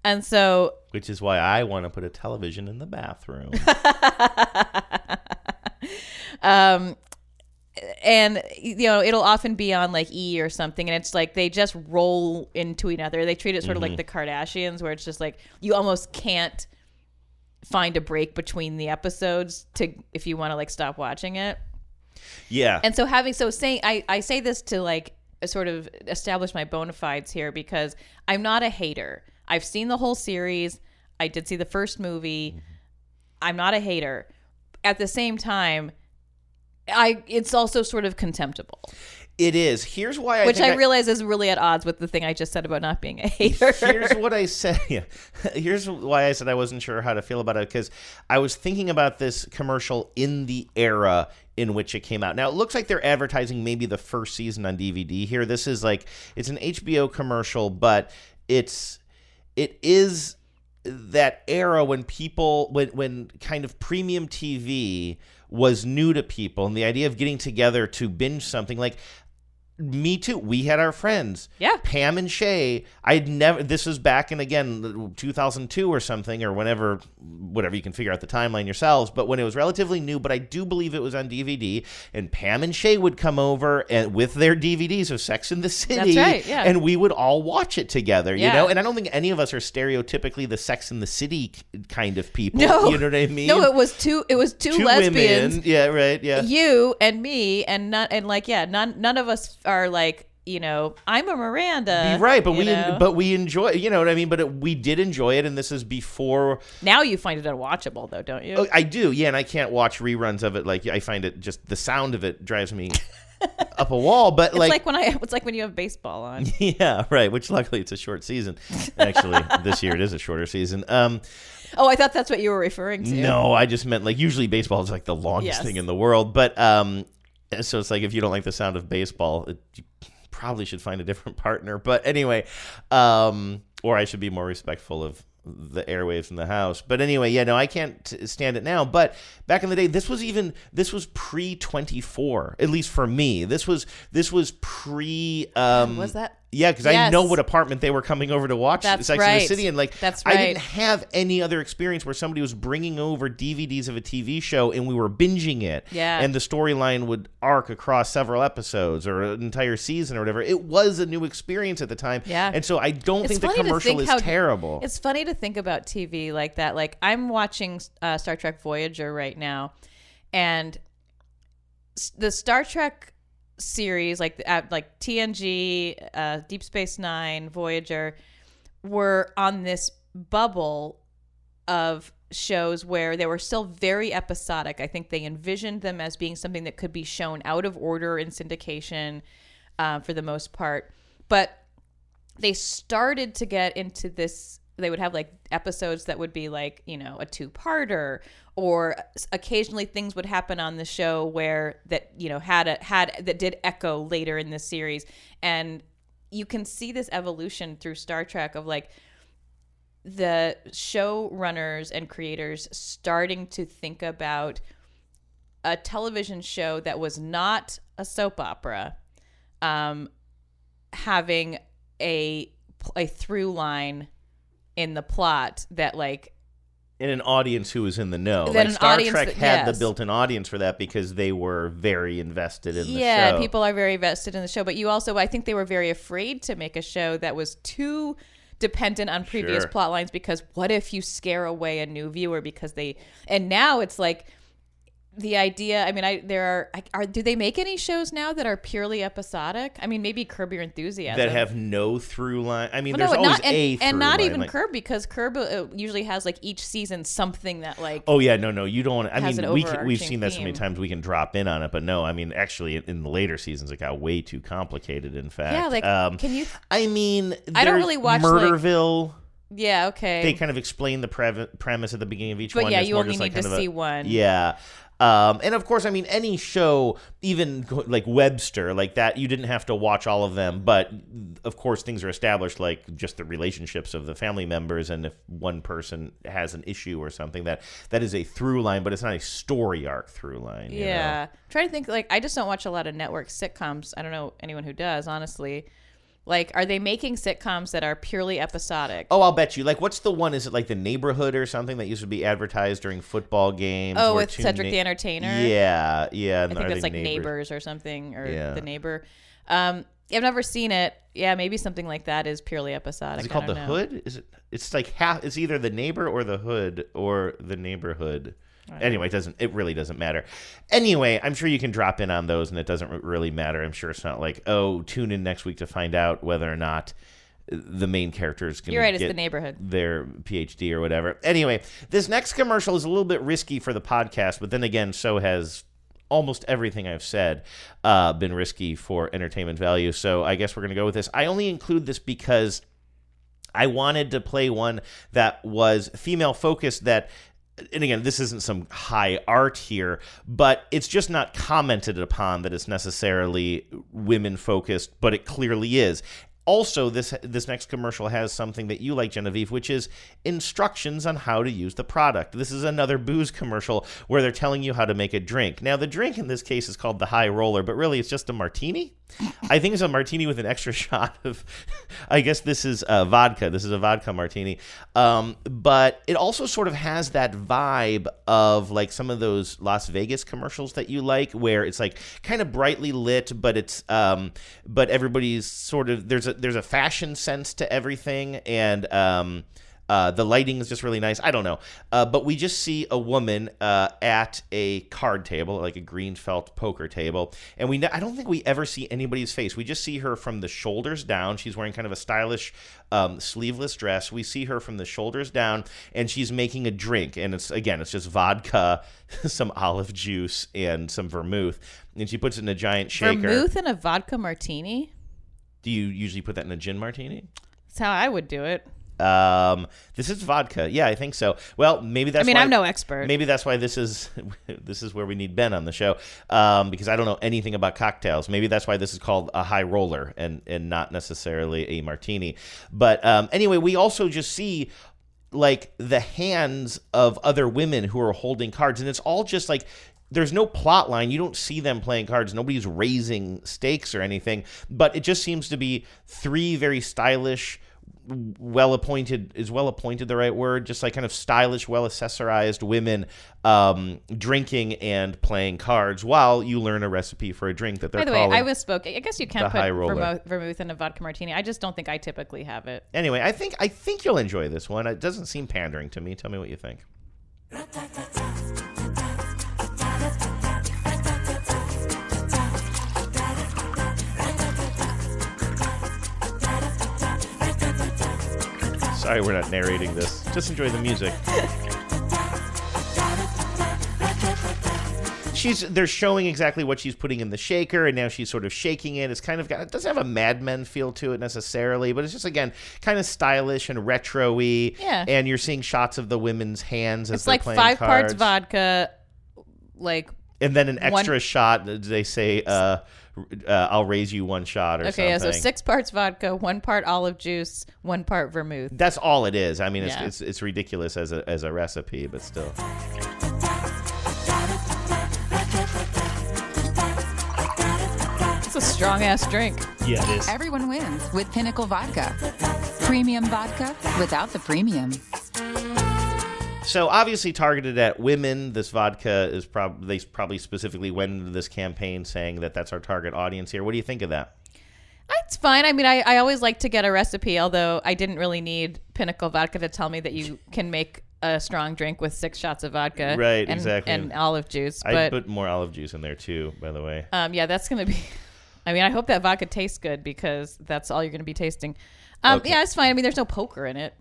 And so Which is why I want to put a television in the bathroom. [laughs] um and you know it'll often be on like e or something and it's like they just roll into each other they treat it sort of like Mhm. the kardashians where it's just like you almost can't find a break between the episodes to if you want to like stop watching it yeah. and so having so saying I, I say this to like sort of establish my bona fides here because I'm not a hater. I've seen the whole series. I did see the first movie. Mm-hmm. I'm not a hater. At the same time, I it's also sort of contemptible. It is. Here's why I which think I, realize is really at odds with the thing I just said about not being a hater. Here's what I [laughs] said. [laughs] Yeah. Here's why I said I wasn't sure how to feel about it because I was thinking about this commercial in the era in which it came out. Now it looks like they're advertising maybe the first season on DVD here. This is like it's an HBO commercial, but it's it is that era when people when when kind of premium TV was new to people and the idea of getting together to binge something like me too. We had our friends. Yeah. Pam and Shay. I'd never this was back in again 2002 or something or whenever whatever you can figure out the timeline yourselves, but when it was relatively new, but I do believe it was on DVD and Pam and Shay would come over and with their DVDs of Sex in the City right, yeah. and we would all watch it together, you know? And I don't think any of us are stereotypically the Sex in the City kind of people, No. you know what I mean? No, it was two it was two, Two lesbians. women. Yeah, right. Yeah. You and me and none and like yeah, none none of us are like, you know, I'm a Miranda. right, but we know? but we enjoy, you know what I mean. But it, we did enjoy it, and this is before now you find it unwatchable though, don't you? Oh, I do, yeah, and I can't watch reruns of it. Like I find it just the sound of it drives me [laughs] up a wall. But it's like, when I it's like when you have baseball on. [laughs] yeah, right. Which luckily it's a short season. Actually, [laughs] this year it is a shorter season. Um, Oh, I thought that's what you were referring to. no, I just meant like usually baseball is like the longest Yes. thing in the world. But um, so it's like if you don't like the sound of baseball, it, you probably should find a different [laughs] partner. But anyway, um, or I should be more respectful of the airwaves in the house. But anyway, yeah, no, I can't t- stand it now. But back in the day, this was even this was pre twenty four, at least for me. This was this was pre. Um, Was that? Yeah, because I know what apartment they were coming over to watch That's Sex and the. City, and like That's I didn't have any other experience where somebody was bringing over DVDs of a TV show and we were binging it. Yeah. And the storyline would arc across several episodes or an entire season or whatever. It was a new experience at the time. Yeah. And so I don't It's think the commercial think is how- terrible. It's funny to think about TV like that. Like I'm watching uh, Star Trek Voyager right now, and the Star Trek series, like uh, like TNG, uh, Deep Space Nine, Voyager, were on this bubble of shows where they were still very episodic. I think they envisioned them as being something that could be shown out of order in syndication uh, for the most part. But they started to get into this they would have like episodes that would be like you know a two-parter or occasionally things would happen on the show where that you know had a had that did echo later in the series. And you can see this evolution through Star Trek of like the showrunners and creators starting to think about a television show that was not a soap opera um, having a a through line in the plot that like in an audience who was in the know. Then Like Star Trek that- had yes. the built-in audience for that because they were very invested in the yeah show. Yeah, people are very vested in the show but you also i think they were very afraid to make a show that was too dependent on previous Sure. plot lines because what if you scare away a new viewer because they and now it's like the idea i mean i there are are do they make any shows now that are purely episodic i mean maybe curb your enthusiasm that have no through line. I mean, Well, there's no, always not, and, a and not line, even like- curb because curb uh, usually has like each season something that like Oh yeah, no, no, you don't. I mean, we can, we've seen that so many times we can drop in on it, but no, I mean, actually, in the later seasons, it got way too complicated. In fact, yeah like um, can you I mean, I don't really watch, like- Murderville. yeah okay They kind of explain the pre- premise at the beginning of each But one. yeah, It's you only just like need to of a- see one. Yeah. Um, and of course, I mean, any show, even like Webster, like that, you didn't have to watch all of them. But of course, things are established, like just the relationships of the family members, and if one person has an issue or something, that that is a through line, but it's not a story arc through line. you know? Yeah. Trying to think like I just don't watch a lot of network sitcoms. I don't know anyone who does, honestly. Like, are they making sitcoms that are purely episodic? Oh, I'll bet you. Like, what's the one? Is it like the neighborhood or something that used to be advertised during football games? Oh, with Cedric na- the Entertainer? Yeah, yeah. I think that's like neighbors? or something, or Yeah. the neighbor. Um, I've never seen it. Yeah, maybe something like that is purely episodic. Is it called the know. hood? Is it? It's like half. It's either the neighbor or the hood or the neighborhood. Anyway, it doesn't. It really doesn't matter. Anyway, I'm sure you can drop in on those, and it doesn't really matter. I'm sure it's not like, oh, tune in next week to find out whether or not the main character is going You're right, it's get the neighborhood. their PhD or whatever. Anyway, this next commercial is a little bit risky for the podcast, but then again, so has almost everything I've said uh, been risky for entertainment value. So I guess we're going to go with this. I only include this because I wanted to play one that was female focused that and again, this isn't some high art here, but it's just not commented upon that it's necessarily women focused, but it clearly is. Also, this this next commercial has something that you like, Genevieve, which is instructions on how to use the product. This is another booze commercial where they're telling you how to make a drink. Now, the drink in this case is called the High Roller, but really it's just a martini. I think it's a martini with an extra [laughs] shot of, I guess this is uh, vodka. This is a vodka martini. Um, but it also sort of has that vibe of like some of those Las Vegas commercials that you like, where it's like kind of brightly lit, but it's um, but everybody's sort of there's a there's a fashion sense to everything, and um, uh, the lighting is just really nice. I don't know, uh, but we just see a woman uh, at a card table, like a green felt poker table, and we. I don't think we ever see anybody's face. We just see her from the shoulders down. She's wearing kind of a stylish um, sleeveless dress. We see her from the shoulders down, and she's making a drink. And it's again, it's just vodka, [laughs] some olive juice, and some vermouth. And she puts it in a giant shaker. Vermouth and a vodka martini. Do you usually put that in a gin martini? That's how I would do it. Um, this is vodka. Yeah, I think so. Well, maybe that's. I mean, why, I'm no expert. Maybe that's why this is [laughs] this is where we need Ben on the show, um, because I don't know anything about cocktails. Maybe that's why this is called a high roller and and not necessarily a martini. But um, anyway, we also just see like the hands of other women who are holding cards, and it's all just like there's no plot line. You don't see them playing cards. Nobody's raising stakes or anything. But it just seems to be three very stylish, well appointed is well appointed the right word? Just like kind of stylish, well accessorized women um, drinking and playing cards while you learn a recipe for a drink that they're By the way, calling. I misspoke. I guess you the can put vermouth, vermouth in a vodka martini. I just don't think I typically have it. Anyway, I think I think you'll enjoy this one. It doesn't seem pandering to me. Tell me what you think. Sorry, we're not narrating this. Just enjoy the music. she's they're showing exactly what she's putting in the shaker and now she's sort of shaking it it's kind of got it doesn't have a mad men feel to it necessarily but it's just again kind of stylish and retro-y yeah and you're seeing shots of the women's hands as it's they're like playing five cards. parts vodka like and then an extra one... shot they say uh uh, "I'll raise you one shot" or something. okay, yeah, so six parts vodka, one part olive juice, one part vermouth. That's all it is. I mean, it's Yeah. it's, it's ridiculous as a as a recipe, but still. It's a strong ass drink. Yeah, it is. Everyone wins with Pinnacle Vodka. Premium vodka without the premium. So obviously targeted at women. This vodka is probably they probably specifically went into this campaign saying that that's our target audience here. What do you think of that? It's fine. I mean, I, I always like to get a recipe, although I didn't really need Pinnacle Vodka to tell me that you [laughs] can make a strong drink with six shots of vodka, Right, and, exactly. and olive juice. I put more olive juice in there too, by the way. um, yeah, that's gonna be. [laughs] I mean, I hope that vodka tastes good because that's all you're gonna be tasting. Um, Okay. Yeah, it's fine. I mean, there's no poker in it.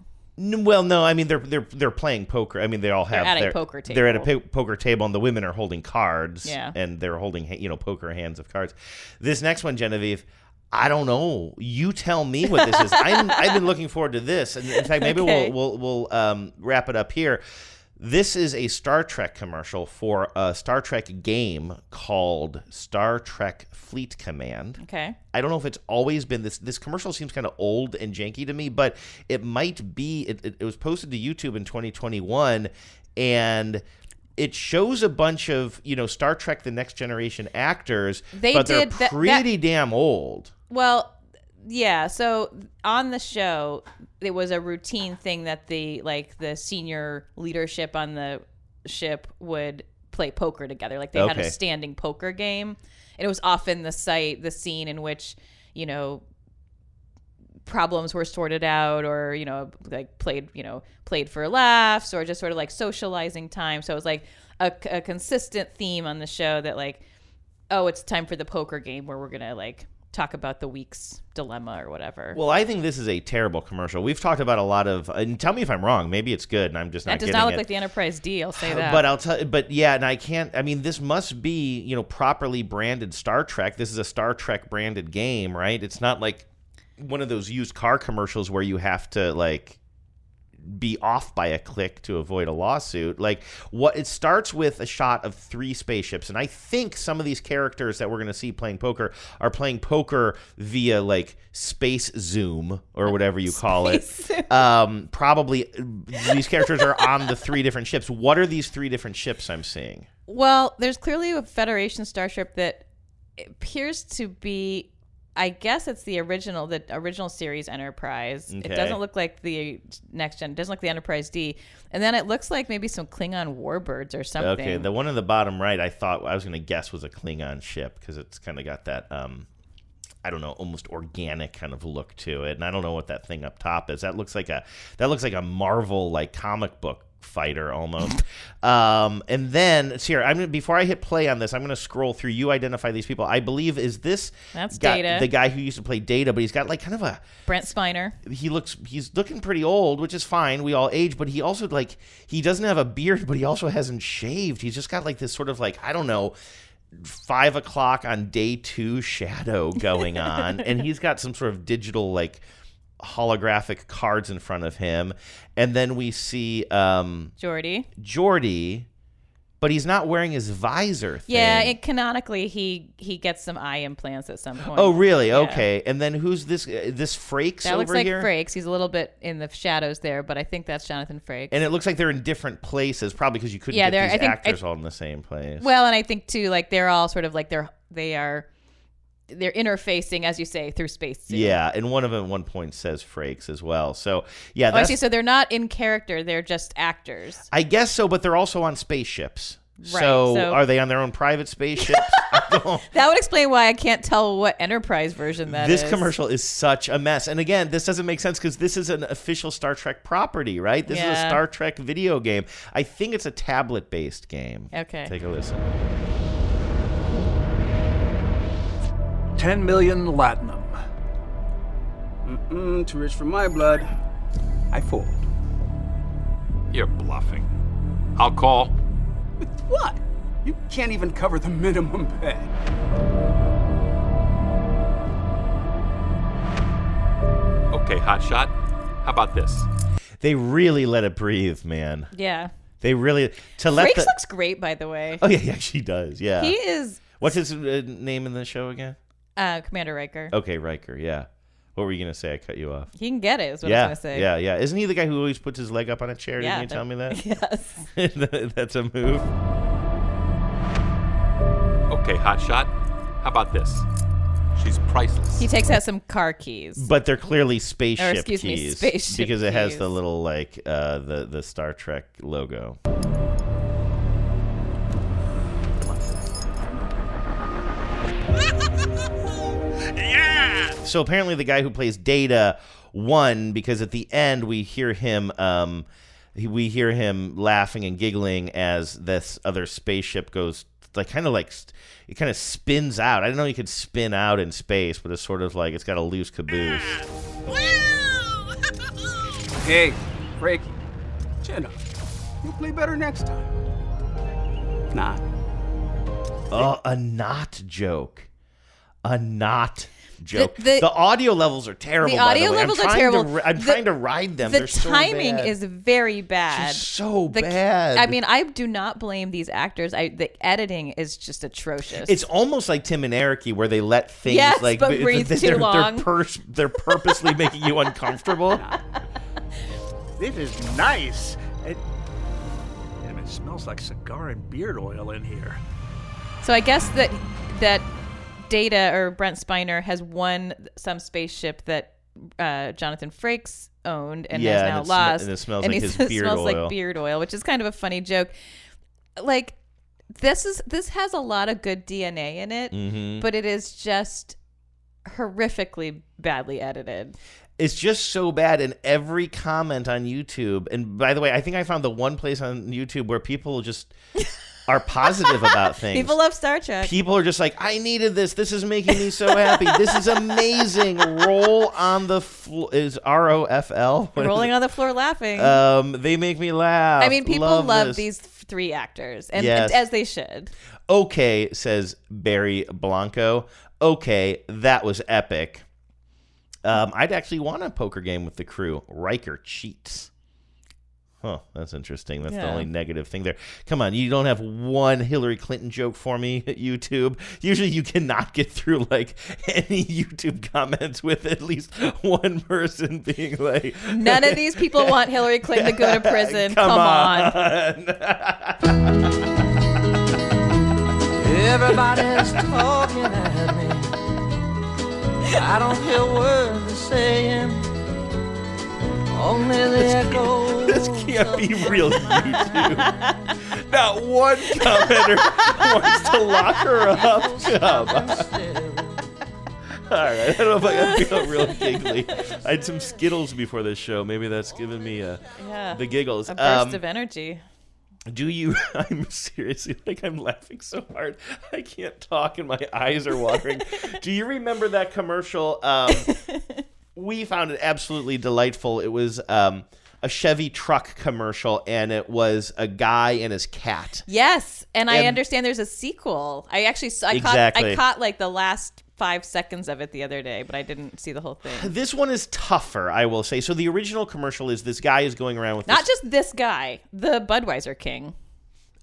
Well, no, I mean they're they're they're playing poker. I mean they all have They're have at a their- poker They're at a po- poker table, and the women are holding cards. Yeah. and they're holding you know poker hands of cards. This next one, Genevieve. I don't know. You tell me what this is. I'm, I've been looking forward to this, and in fact, maybe Okay. we'll we'll we'll um, wrap it up here. This is a Star Trek commercial for a Star Trek game called Star Trek Fleet Command. Okay. I don't know if it's always been this. This commercial seems kind of old and janky to me, but it might be. It, it, it was posted to YouTube in 2021, and it shows a bunch of you know Star Trek: The Next Generation actors, They but they're did that- that- pretty damn old. Well, yeah. So on the show, it was a routine thing that the like the senior leadership on the ship would play poker together. Like they had Okay. a standing poker game, and it was often the site, the scene in which you know problems were sorted out or you know like played you know played for laughs or just sort of like socializing time so it was like a, a consistent theme on the show that like oh it's time for the poker game where we're gonna like talk about the week's dilemma or whatever Well, I think this is a terrible commercial. We've talked about a lot of, uh, and tell me if I'm wrong. Maybe it's good, and I'm just not. that does not look it. like the enterprise d i'll say [sighs] that But I'll tell but yeah, and I can't I mean this must be, you know, properly branded Star Trek. This is a Star Trek branded game, right? It's not like one of those used car commercials where you have to like be off by a click to avoid a lawsuit. Like what it starts with a shot of three spaceships and I think some of these characters that we're going to see playing poker are playing poker via like space zoom or whatever you [laughs] call it. Um probably these characters are on the three different ships. What are these three different ships I'm seeing? Well, there's clearly a Federation starship that appears to be. I guess it's the original, the original series Enterprise. It doesn't look like the next gen. It doesn't look like the Enterprise D. And then it looks like maybe some Klingon warbirds or something. Okay, the one in the bottom right, I thought I was going to guess was a Klingon ship because it's kind of got that, um, I don't know, almost organic kind of look to it. And I don't know what that thing up top is. That looks like a that looks like a Marvel like comic book fighter almost. [laughs] um, and then here. I'm gonna, before I hit play on this, I'm going to scroll through. You identify these people. I believe is this That's guy- Data. the guy who used to play Data, but he's got like kind of a Brent Spiner. he looks he's looking pretty old which is fine we all age but he also like he doesn't have a beard but he also hasn't shaved he's just got like this sort of like i don't know five o'clock on day two shadow going on [laughs] and he's got some sort of digital like holographic cards in front of him and then we see um Geordi. geordi but he's not wearing his visor thing. Yeah, it, canonically he he gets some eye implants at some point. oh really Yeah. okay and then who's this uh, this frakes That over looks like here Frakes. He's a little bit in the shadows there, but I think that's Jonathan Frakes. And it looks like they're in different places, probably because you couldn't Yeah, get these I think- actors I- all in the same place. Well, and I think too, like they're all sort of like they're they are they're interfacing, as you say, through space. too. yeah, and one of them at one point says Frakes as well. So yeah, Oh, I see. So they're not in character; they're just actors. I guess so, but they're also on spaceships. Right, so, so- are they on their own private spaceships? [laughs] That would explain why I can't tell what Enterprise version that this is. commercial is such a mess. And again, this doesn't make sense because this is an official Star Trek property, right? This is a Star Trek video game. I think it's a tablet based game. Okay. Take a listen. 10 million latinum. Mm-mm, too rich for my blood. I fold. You're bluffing. I'll call. With what? You can't even cover the minimum pay. Okay, hotshot. How about this? They really let it breathe, man. Yeah. They really to let Frakes the. looks great, by the way. oh yeah, he actually does. Yeah. He is What's his uh, name in the show again? Uh, Commander Riker. Okay, Riker. Yeah. What were you gonna say? I cut you off. He can get it. Is what yeah, I was gonna say. yeah, yeah. Isn't he the guy who always puts his leg up on a chair? Yeah, Didn't you tell me that? [laughs] Yes. [laughs] That's a move. Okay, hot shot. How about this? She's priceless. He takes out some car keys. But they're clearly spaceship excuse me, keys spaceship because it has the little like uh, the the Star Trek logo. [laughs] Yeah! So apparently, the guy who plays Data won because at the end we hear him. Um, we hear him laughing and giggling as this other spaceship goes like kind of like it kind of spins out. I didn't know you could spin out in space, but it's sort of like it's got a loose caboose. [laughs] Hey, Frankie, chin up. You'll play better next time. Nah. Oh, a not joke. A not joke. The, the- audio levels are terrible. the by audio way. levels I'm are terrible. To, I'm The- trying to ride them. The They're so timing bad. is very bad. so The- bad. I mean, I do not blame these actors. I the editing is just atrocious. It's almost like Tim and Eric, where they let things Yes, like but breathe they're, too they're, long. pers- they're purposely making you uncomfortable. [laughs] This is nice. It, and it smells like cigar and beard oil in here. So I guess that that Data or Brent Spiner has won some spaceship that uh, Jonathan Frakes owned and Yeah, has and now sm- lost. and it smells and like his [laughs] beard smells oil. like beard oil, which is kind of a funny joke. Like this is this has a lot of good DNA in it, Mhm. but it is just horrifically badly edited. It's just so bad, and every comment on YouTube. And by the way, I think I found the one place on YouTube where people just [laughs] are positive about [laughs] things. People love Star Trek. People are just like, I needed this. This is making me so happy. This is amazing. Roll on the floor is R O F L. [laughs] Rolling on the floor laughing. Um, they make me laugh. I mean, people love, love, these three actors, and, Yes. and as they should. Okay, says Barry Blanco. Okay, that was epic. Um, I'd actually want a poker game with the crew. Riker cheats. Huh, that's interesting. That's the only negative thing there. Come on, you don't have one Hillary Clinton joke for me at YouTube. Usually you cannot get through like [laughs] any YouTube comments with at least one person being like None of [laughs] these people want Hillary Clinton to go to prison. [laughs] Come Come, on. Everybody's talking at me. I don't hear words they're saying. Only the echo. [laughs] This can't be real YouTube. [laughs] Not one commenter wants to lock her up. Come on. [laughs] All right, I don't know if I feel real giggly. I had some Skittles before this show. Maybe that's giving me uh, Yeah. the giggles. A burst Um, of energy. do you? I'm seriously like I'm laughing so hard I can't talk and my eyes are watering. do you remember that commercial? Um, we found it absolutely delightful. It was um, a Chevy truck commercial, and it was a guy and his cat. Yes, and, I understand there's a sequel. I actually saw, I Exactly. caught I caught like the last five seconds of it the other day, but I didn't see the whole thing. [sighs] This one is tougher, I will say. So the original commercial is this guy is going around with Not this- just this guy, the Budweiser King.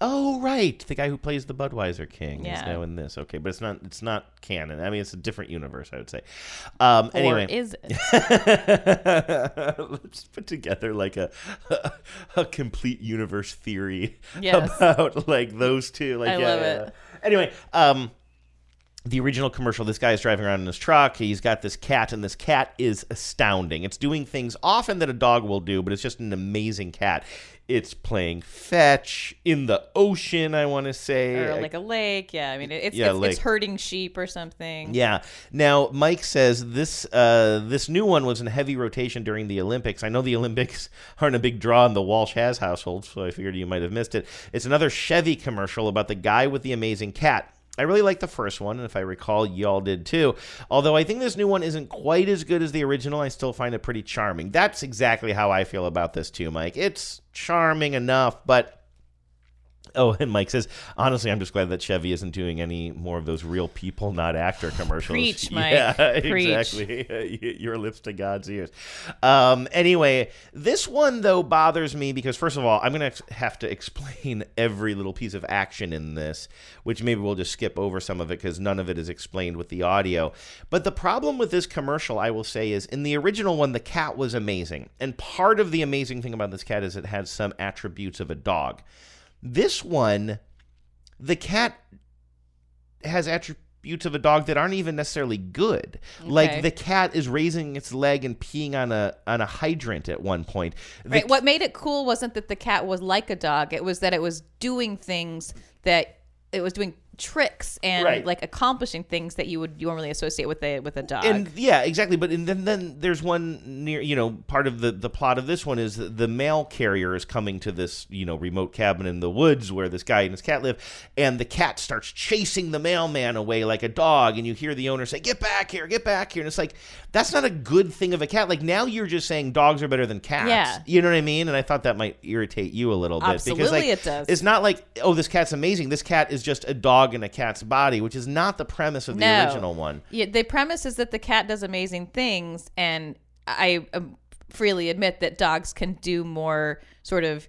Oh right, the guy who plays the Budweiser King is now in this. Okay, but it's not it's not canon. I mean, it's a different universe, I would say. Um, Or anyway, is [laughs] Let's put together like a [laughs] a, complete universe theory Yes. [laughs] about like those two. Like, I yeah, love yeah, it. yeah. Anyway, um, the original commercial, this guy is driving around in his truck. He's got this cat, and this cat is astounding. It's doing things often that a dog will do, but it's just an amazing cat. It's playing fetch in the ocean, I want to say. or like a lake. Yeah, I mean it's Yeah, it's, it's herding sheep or something. Yeah. Now, Mike says this uh, this new one was in heavy rotation during the Olympics. I know the [laughs] Olympics aren't a big draw in the Walsh has household, so I figured you might have missed it. It's another Chevy commercial about the guy with the amazing cat. I really like the first one, and if I recall, y'all did too. Although I think this new one isn't quite as good as the original, I still find it pretty charming. That's exactly how I feel about this too, Mike. It's charming enough, but [laughs] Oh, and Mike says, honestly, I'm just glad that Chevy isn't doing any more of those real people, not actor commercials. Preach, [laughs] Mike. Yeah, [laughs] Preach. exactly. Your lips to God's ears. Um, anyway, this one, though, bothers me because, first of all, I'm going to have to explain every little piece of action in this, which maybe we'll just skip over some of it because none of it is explained with the audio. But the problem with this commercial, I will say, is in the original one, the cat was amazing. And part of the amazing thing about this cat is it had some attributes of a dog. This one, the cat has attributes of a dog that aren't even necessarily good. Okay. Like the cat is raising its leg and peeing on a on a hydrant at one point. The Right. What made it cool wasn't that the cat was like a dog. It was that it was doing things that it was doing tricks and Right. like accomplishing things that you would normally associate with a with a dog. And yeah, exactly. But and then then there's one near you know part of the the plot of this one is that the mail carrier is coming to this you know remote cabin in the woods where this guy and his cat live, and the cat starts chasing the mailman away like a dog, and you hear the owner say, "Get back here, get back here," and it's like that's not a good thing of a cat. Like now you're just saying dogs are better than cats. Yeah. you know what I mean? And I thought that might irritate you a little bit because like it does. it's not like oh this cat's amazing. This cat is just a dog in a cat's body, which is not the premise of the No. original one. Yeah, the premise is that the cat does amazing things, and I um, freely admit that dogs can do more sort of,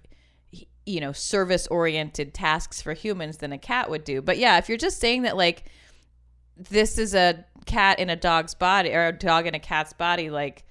you know, service oriented tasks for humans than a cat would do. But yeah, if you're just saying that, like, this is a cat in a dog's body or a dog in a cat's body, like,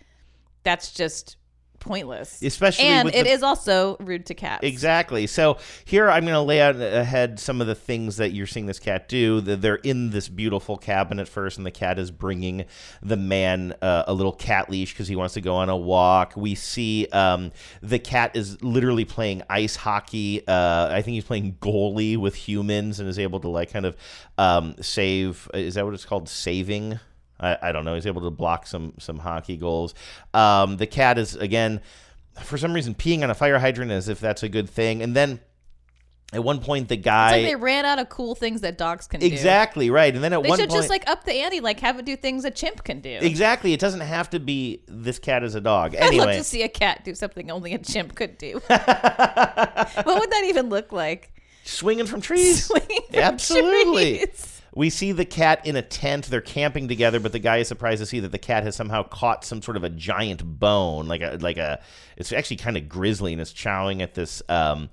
that's just pointless. Especially and it the- is also rude to cats. Exactly. So here I'm going to lay out ahead some of the things that you're seeing this cat do. They're in this beautiful cabin at first, and the cat is bringing the man uh, a little cat leash because he wants to go on a walk. We see um, the cat is literally playing ice hockey. Uh, I think he's playing goalie with humans and is able to like kind of um, save. Is that what it's called? Saving. I, I don't know. He's able to block some some hockey goals. Um, the cat is again, for some reason, peeing on a fire hydrant as if that's a good thing. And then at one point, the It's guy like they ran out of cool things that dogs can do. exactly right. And then at They one should point, just like up the ante, like have it do things a chimp can do. exactly, it doesn't have to be this cat is a dog. Anyway. I'd love to see a cat do something only a chimp could do. [laughs] what would that even look like? swinging from trees. Swinging from Absolutely. trees. We see the cat in a tent. They're camping together, but the guy is surprised to see that the cat has somehow caught some sort of a giant bone, like a like a. It's actually kind of grisly, and it's chowing at this um,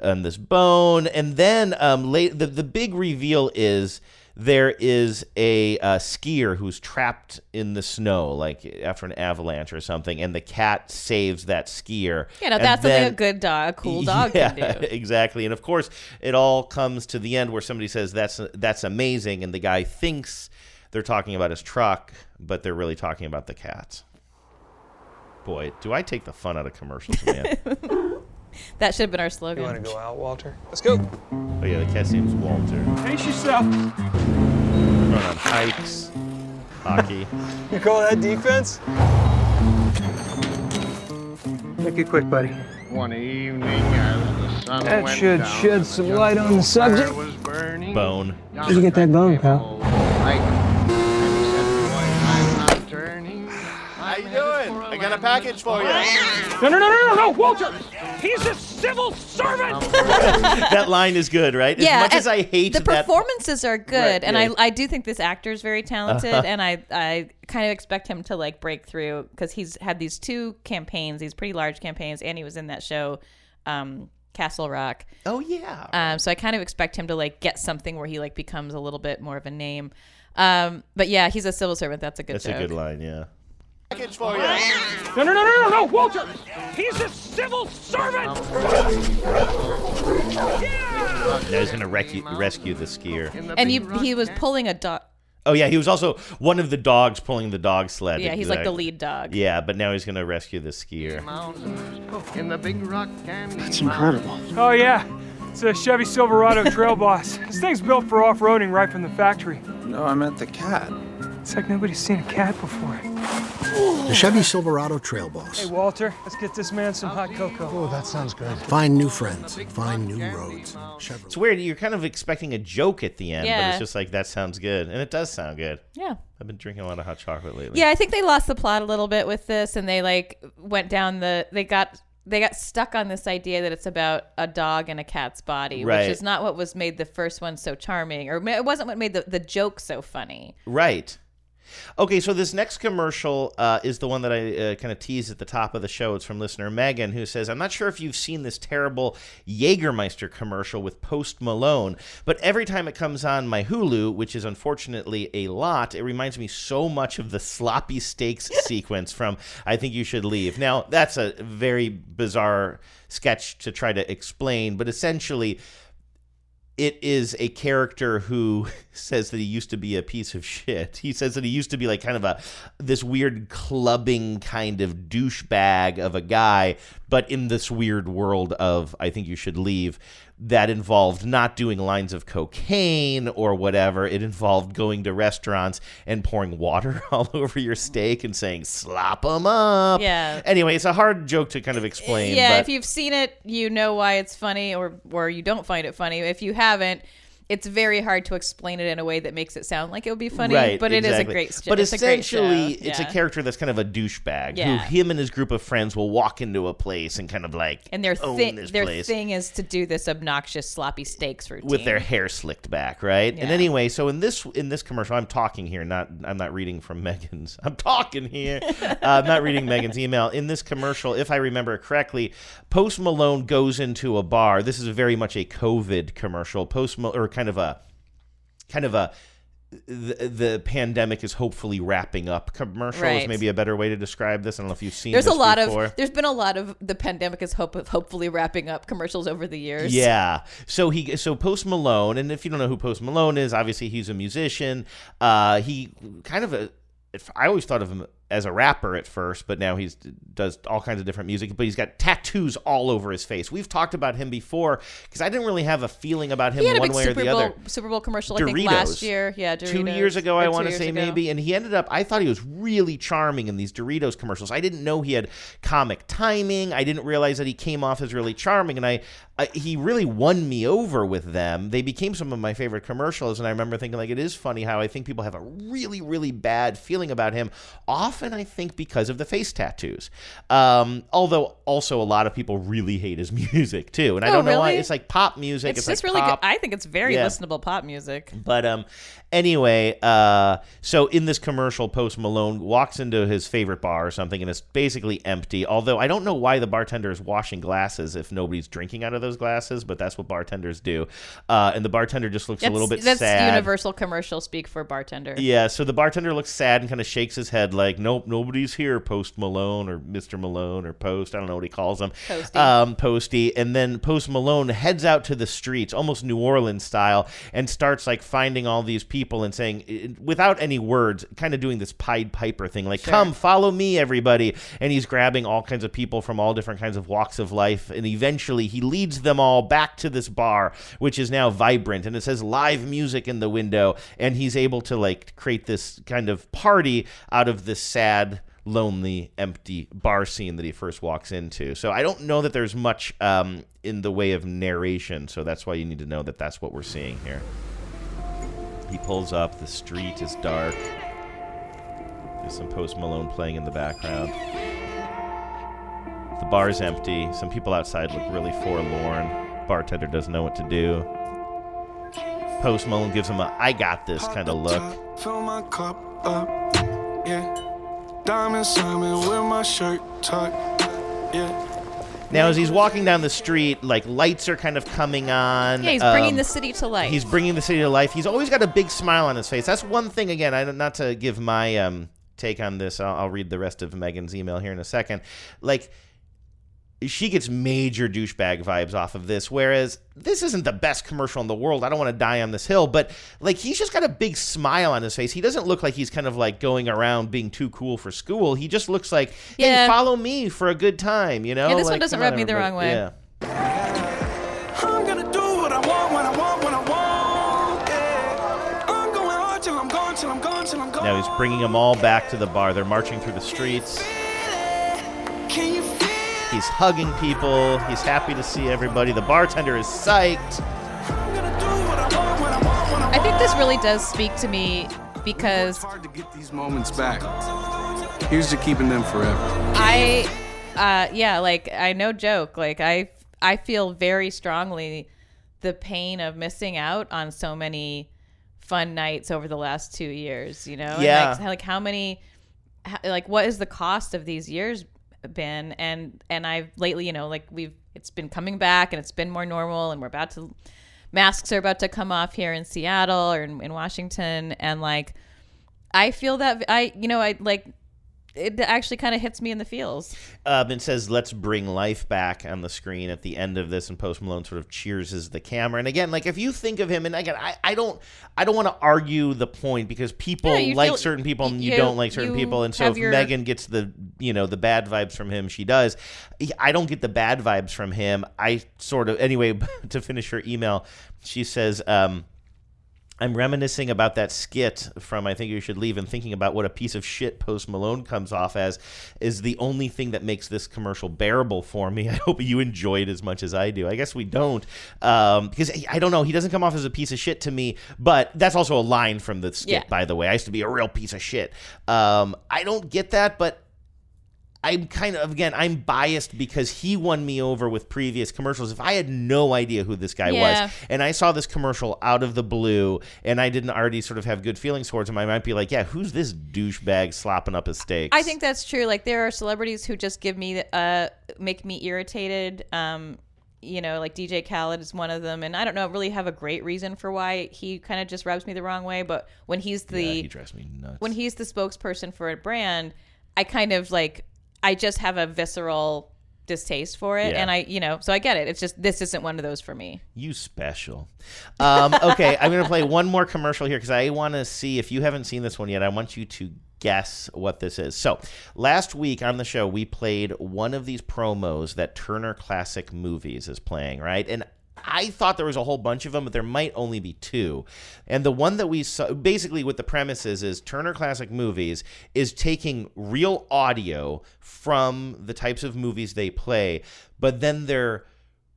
um this bone. And then um, late the the big reveal is there is a uh, skier who's trapped in the snow, like after an avalanche or something, and the cat saves that skier. You know, And that's then- something a good dog, a cool [laughs] dog yeah, can do. [laughs] exactly. And of course, it all comes to the end where somebody says that's that's amazing, and the guy thinks they're talking about his truck, but they're really talking about the cats. Boy, do I take the fun out of commercials, man. [laughs] That should have been our slogan. You want to go out, Walter? Let's go. oh yeah, the cat's name's Walter. Pace yourself. Going on hikes, hockey. You call that defense? Make it quick, buddy. One evening as the sun That went should down shed and some light on the subject. was burning, Bone. Where'd you get that bone, pal? A package for you. No, no, no, no, no, no, Walter! He's a civil servant! [laughs] that line is good, right? As yeah, much as I hate the that. performances are good, Right, and yeah. I I do think this actor is very talented, Uh-huh. and I I kind of expect him to like break through because he's had these two campaigns, these pretty large campaigns, and he was in that show, um, Castle Rock. Oh yeah. Um, so I kind of expect him to like get something where he like becomes a little bit more of a name. Um, but yeah, he's a civil servant. That's a good That's joke. a good line, yeah. Package for you. No, no, no, no, no, no, Walter! He's a civil servant! Now he's gonna rescue rescue the skier. And you, he was pulling a dog. Oh yeah, he was also one of the dogs pulling the dog sled. Yeah, he's like the lead dog. Yeah, but now he's gonna rescue the skier. In the big rock candy That's incredible. Oh, yeah. It's a Chevy Silverado Trail Boss. This thing's built for off roading right from the factory. No, I meant the cat. It's like nobody's seen a cat before. The Chevy Silverado Trail Boss. Hey, Walter, let's get this man some hot cocoa. Oh, that sounds good. Find new friends, find new roads. It's weird. You're kind of expecting a joke at the end, but Yeah. it's just like that sounds good, and it does sound good. Yeah. I've been drinking a lot of hot chocolate lately. Yeah, I think they lost the plot a little bit with this, and they like went down the. They got they got stuck on this idea that it's about a dog and a cat's body, Right. which is not what was made the first one so charming, or it wasn't what made the, the joke so funny. Right. Okay, so this next commercial uh, is the one that I uh, kind of teased at the top of the show. It's from listener Megan, who says, I'm not sure if you've seen this terrible Jägermeister commercial with Post Malone, but every time it comes on my Hulu, which is unfortunately a lot, it reminds me so much of the sloppy steaks [laughs] sequence from I Think You Should Leave. Now, that's a very bizarre sketch to try to explain, but essentially, it is a character who says that he used to be a piece of [laughs] shit. He says that he used to be like kind of a this weird clubbing kind of douchebag of a guy, but in this weird world of I think you should leave that involved not doing lines of cocaine or whatever. It involved going to restaurants and pouring water [laughs] all over your steak and saying slop them up. Yeah. Anyway, it's a hard joke to kind of explain. yeah, but if you've seen it, you know why it's funny, or or you don't find it funny. If you haven't, it's very hard to explain it in a way that makes it sound like it would be funny. Right, but it is a great. st- But it's a great show. essentially, it's a character that's kind of a douchebag Yeah. who him and his group of friends will walk into a place and kind of like And their thing, this their place thing is to do this obnoxious sloppy steaks routine with their hair slicked back, right? And anyway, so in this in this commercial, I'm talking here, not I'm not reading from [laughs] Megan's. I'm talking here. uh, I'm not reading Megan's email. In this commercial, if I remember correctly, Post Malone goes into a bar. This is very much a COVID commercial. Post Mal- or kind of a kind of a the, the pandemic is hopefully wrapping up commercial is maybe a better way to describe this. I don't know if you've seen There's a lot before. of there's been a lot of the pandemic is hope of hopefully wrapping up commercials over the years. Yeah. So he so Post Malone, and if you don't know who Post Malone is, obviously he's a musician. Uh, he kind of a. I always thought of him as a rapper at first, but now he's does all kinds of different music. But he's got tattoos all over his face. We've talked about him before because I didn't really have a feeling about him one way Super or the Bowl other. Super Bowl commercial I think last year. Yeah, Doritos. Two years ago, Or I want to say ago. maybe, and he ended up. I thought he was really charming in these Doritos commercials. I didn't know he had comic timing. I didn't realize that he came off as really charming, and I, I he really won me over with them. They became some of my favorite commercials, and I remember thinking like it is funny how I think people have a really really bad feeling about him. Often, I think because of the face tattoos. Um, although also a lot of people really hate his [laughs] music too, and I Oh, don't know why. It's like pop music. It's, It's, just like really pop. good. I think it's very Yeah. listenable pop music. But um, anyway, uh, so in this commercial, Post Malone walks into his favorite bar or something, and it's basically empty. Although I don't know why the bartender is washing glasses if nobody's drinking out of those glasses, but that's what bartenders do. Uh, and the bartender just looks a little bit sad. that's sad. universal commercial speak for bartender. Yeah, so the bartender looks sad and kind of shakes his head like, "Nope, nobody's here." Post Malone or Mister Malone or Post, I don't know what he calls him. Posty. Um, Posty, and then Post Malone heads out to the streets, almost New Orleans style, and starts like finding all these people and saying, without any words, kind of doing this Pied Piper thing, like, Sure. "Come, follow me, everybody!" And he's grabbing all kinds of people from all different kinds of walks of life, and eventually he leads them all back to this bar, which is now vibrant, and it says live music in the window, and he's able to like create this kind of party out of this sad lonely, empty bar scene that he first walks into. So I don't know that there's much um, in the way of narration. So that's why you need to know that that's what we're seeing here. He pulls up. The street is dark. There's some Post Malone playing in the background. The bar's empty. Some people outside look really forlorn. Bartender doesn't know what to do. Post Malone gives him a "I got this" kind of look. Fill my cup up, yeah. Diamond Simon with my shirt tucked, yeah. Now, as he's walking down the street, like lights are kind of coming on. Yeah, he's bringing um, the city to life. He's bringing the city to life. He's always got a big smile on his face. That's one thing. Again, I not to give my um, take on this. I'll, I'll read the rest of Megan's email here in a second. Like. She gets major douchebag vibes off of this, whereas this isn't the best commercial in the world. I don't want to die on this hill, but like he's just got a big smile on his face. He doesn't look like he's kind of like going around being too cool for school. He just looks like, hey, Yeah. follow me for a good time, you know? Yeah, this one doesn't come on, rub me the wrong way. Yeah. I'm gonna do what I want when I want when I want, yeah. I'm going hard till I'm gone, till I'm gone, till I'm gone. Now he's bringing them all back to the bar. They're marching through the streets. Can you feel He's hugging people. He's happy to see everybody. The bartender is psyched. I think this really does speak to me because it's hard to Get these moments back. Here's to keeping them forever. I uh, yeah, like I no joke. Like I, I feel very strongly the pain of missing out on so many fun nights over the last two years. You know, Yeah. like, like how many, how, like what is the cost of these years been? And and I've lately, you know, like we've it's been coming back and it's been more normal, and we're about to masks are about to come off here in Seattle or in, in Washington, and like I feel that I, you know, I like it actually kind of hits me in the feels. Um, it says, "Let's bring life back" on the screen at the end of this, and Post Malone sort of cheerses the camera. And again, like if you think of him, and again, I, I don't, I don't want to argue the point because people Yeah, like feel- certain people and you, you- don't like certain people, and so if your- Megan gets the, you know, the bad vibes from him, she does. I don't get the bad vibes from him. I sort of, anyway. [laughs] To finish her email, she says. Um, I'm reminiscing about that skit from I Think You Should Leave and thinking about what a piece of shit Post Malone comes off as is the only thing that makes this commercial bearable for me. [laughs] I hope you enjoy it as much as I do. I guess we don't um, because I don't know. He doesn't come off as a piece of shit to me, but that's also a line from the skit, Yeah. by the way. I used to be a real piece of shit. Um, I don't get that, but I'm kind of again I'm biased because he won me over with previous commercials. If I had no idea who this guy Yeah. was and I saw this commercial out of the blue and I didn't already sort of have good feelings towards him, I might be like, yeah, who's this douchebag slopping up his steaks? I think that's true. Like there are celebrities who just give me uh make me irritated. Um, you know, like DJ Khaled is one of them, and I don't know really have a great reason for why he kind of just rubs me the wrong way. But when he's the yeah, he drives me nuts. when he's the spokesperson for a brand, I kind of like I just have a visceral distaste for it, Yeah. and I you know so I get it. It's just this isn't one of those for me. You special. Um, okay, I'm going to play one more commercial here because I want to see if you haven't seen this one yet. I want you to guess what this is. So, last week on the show, we played one of these promos that Turner Classic Movies is playing, right? And I thought there was a whole bunch of them, but there might only be two. And the one that we saw, basically, what the premise is, is Turner Classic Movies is taking real audio from the types of movies they play, but then they're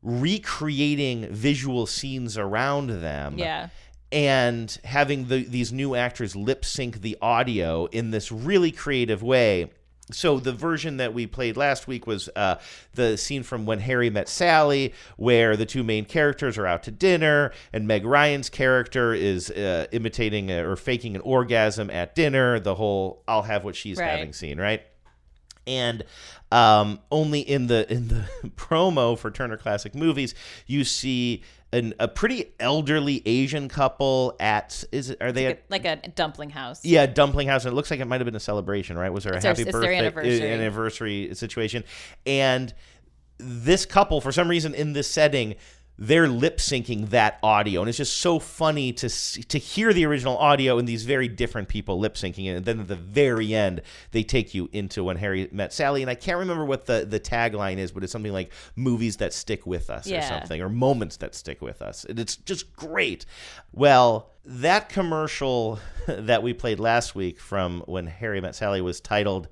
recreating visual scenes around them Yeah. and having the, these new actors lip sync the audio in this really creative way. So the version that we played last week was uh, the scene from When Harry Met Sally, where the two main characters are out to dinner, and Meg Ryan's character is uh, imitating a, or faking an orgasm at dinner. The whole "I'll have what she's Right. having" scene, right? and um, only in the in the [laughs] promo for Turner Classic Movies you see an, a pretty elderly Asian couple at is it are they at Like a dumpling house. yeah, dumpling house. And it looks like it might have been a celebration, right? Was there a It's happy birthday eh, anniversary. anniversary situation? And this couple, for some reason, in this setting, they're lip syncing that audio, and it's just so funny to to hear the original audio and these very different people lip syncing it. And then at the very end, they take you into when Harry met Sally. And I can't remember what the the tagline is, but it's something like "movies that stick with us" or something, or "moments that stick with us." And it's just great. Well, that commercial [laughs] that we played last week from when Harry met Sally was titled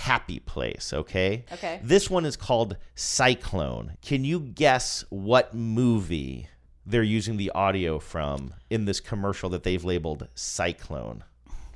Happy Place, okay? Okay. This one is called Cyclone. Can you guess what movie they're using the audio from in this commercial that they've labeled Cyclone?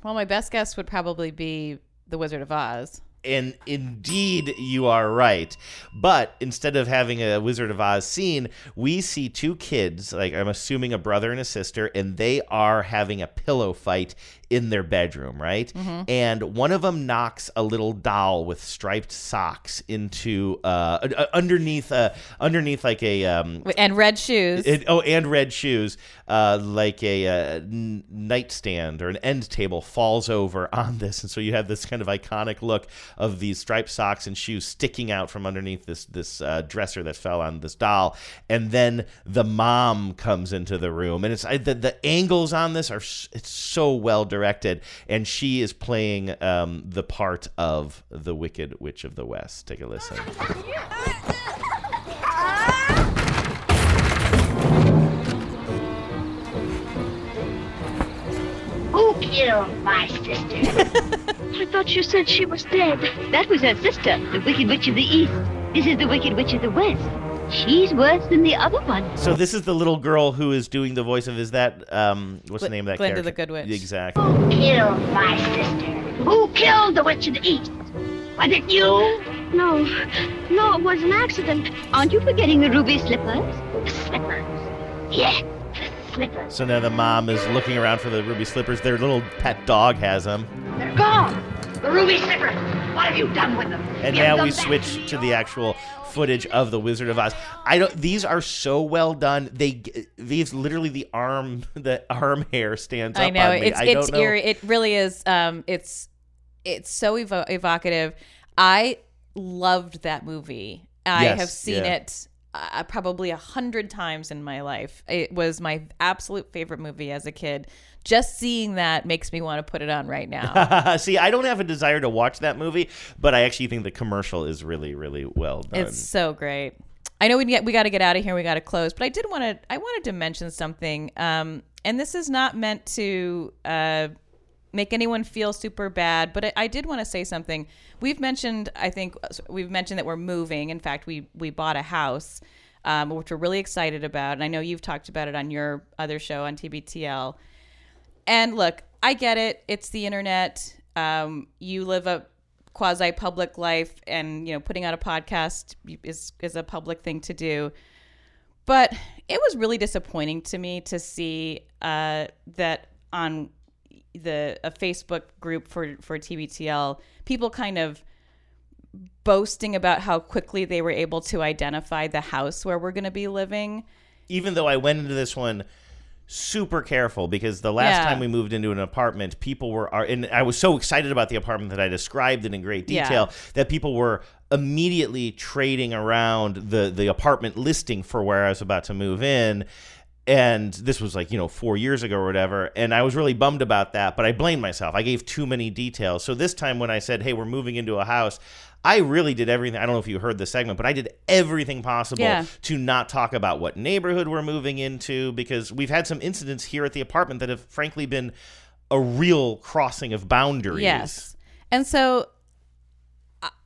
Well, my best guess would probably be The Wizard of Oz. And indeed, you are right. But instead of having a Wizard of Oz scene, we see two kids, like I'm assuming a brother and a sister, and they are having a pillow fight in their bedroom, right? Mhm. And one of them knocks a little doll with striped socks into uh, uh, underneath uh, underneath like a um, And red shoes. it, oh, and red shoes, uh, like a uh, n- nightstand or an end table falls over [laughs] on this, and so you have this kind of iconic look of these striped socks and shoes sticking out from underneath this this uh, dresser that fell on this doll, and then the mom comes into the room, and it's I, the the angles on this are it's so well directed, and she is playing um, the part of the Wicked Witch of the West. Take a listen. Who killed my sister? [laughs] I thought you said she was dead. That was her sister, the Wicked Witch of the East. This is the Wicked Witch of the West. She's worse than the other one. So this is the little girl who is doing the voice of is that um what's the name of that Glinda character? the Good Witch. Exactly. Who killed my sister? Who killed the Witch of the East? Was it you? No, no, it was an accident. Aren't you forgetting the ruby slippers? The slippers. Yeah, the slippers. So now the mom is looking around for the ruby slippers. Their little pet dog has them. They're gone. The ruby slippers. What have you done with them? And now we switch to the actual footage of the Wizard of Oz. I don't. These are so well done. They these literally the arm [laughs] the arm hair stands up I know on me. it's I it's know. eerie. It really is. Um, it's it's so evo- evocative. I loved that movie. I Yes, have seen yeah. it uh, probably a hundred times in my life. It was my absolute favorite movie as a kid. Just seeing that makes me want to put it on right now. [laughs] See, I don't have a desire to watch that movie, but I actually think the commercial is really, really well done. It's so great. I know we get we got to get out of here. We got to close, but I did want to. I wanted to mention something, um, and this is not meant to uh, make anyone feel super bad, but I, I did want to say something. We've mentioned, I think we've mentioned that we're moving. In fact, we we bought a house, um, which we're really excited about, and I know you've talked about it on your other show on TBTL. And look, I get it. It's the internet. Um, you live a quasi public life, and you know, putting out a podcast is is a public thing to do. But it was really disappointing to me to see uh, that on the a Facebook group for for TBTL, people kind of boasting about how quickly they were able to identify the house where we're going to be living. Even though I went into this one super careful because the last Yeah. time we moved into an apartment, people were and I was so excited about the apartment that I described it in great Yeah. detail that people were immediately trading around the the apartment listing for where I was about to move in. And this was like, you know, four years ago or whatever. And I was really bummed about that, but I blamed myself. I gave too many details. So this time when I said, hey, we're moving into a house, I really did everything. I don't know if you heard the segment, but I did everything possible Yeah. to not talk about what neighborhood we're moving into because we've had some incidents here at the apartment that have frankly been a real crossing of boundaries. Yes. And so,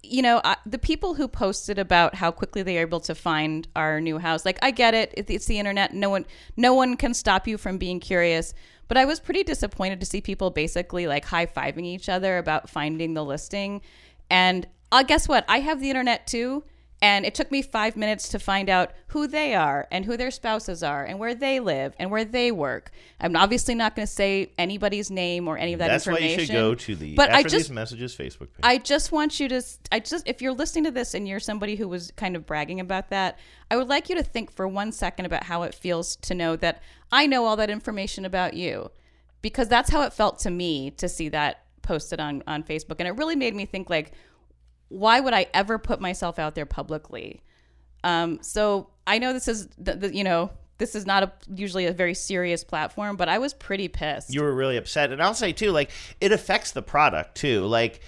you know, I, the people who posted about how quickly they are able to find our new house, like I get it, it, it's the internet. No one, no one can stop you from being curious. But I was pretty disappointed to see people basically like high fiving each other about finding the listing. And uh, guess what? I have the internet too. And it took me five minutes to find out who they are and who their spouses are and where they live and where they work. I'm obviously not going to say anybody's name or any of that That's why information. you should go to the but After I just, These Messages Facebook page. I just want you to, I just, if you're listening to this and you're somebody who was kind of bragging about that, I would like you to think for one second about how it feels to know that I know all that information about you. Because that's how it felt to me to see that posted on, on Facebook. And it really made me think, like, why would I ever put myself out there publicly? Um, so I know this is, the, the, you know, this is not a, usually a very serious platform, but I was pretty pissed. you were really upset and i'll say too like it affects the product too like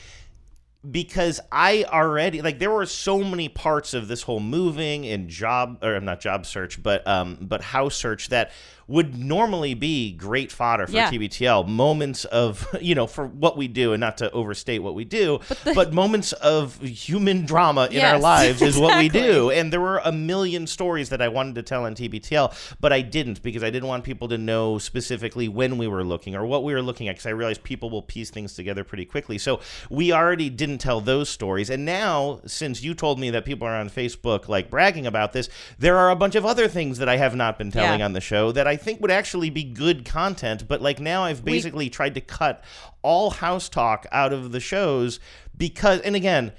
because i already like there were so many parts of this whole moving and job or not job search but um but house search that would normally be great fodder for Yeah. TBTL moments of [laughs] you know for what we do and not to overstate what we do but, moments of human drama in our lives is what we do and there were a million stories that I wanted to tell on TBTL, but I didn't because I didn't want people to know specifically when we were looking or what we were looking at because I realized people will piece things together pretty quickly. So we already didn't tell those stories. And now, since you told me that people are on Facebook like bragging about this, there are a bunch of other things that I have not been telling Yeah. on the show that I think would actually be good content. But like now, I've We- basically tried to cut all house talk out of the shows because, and again,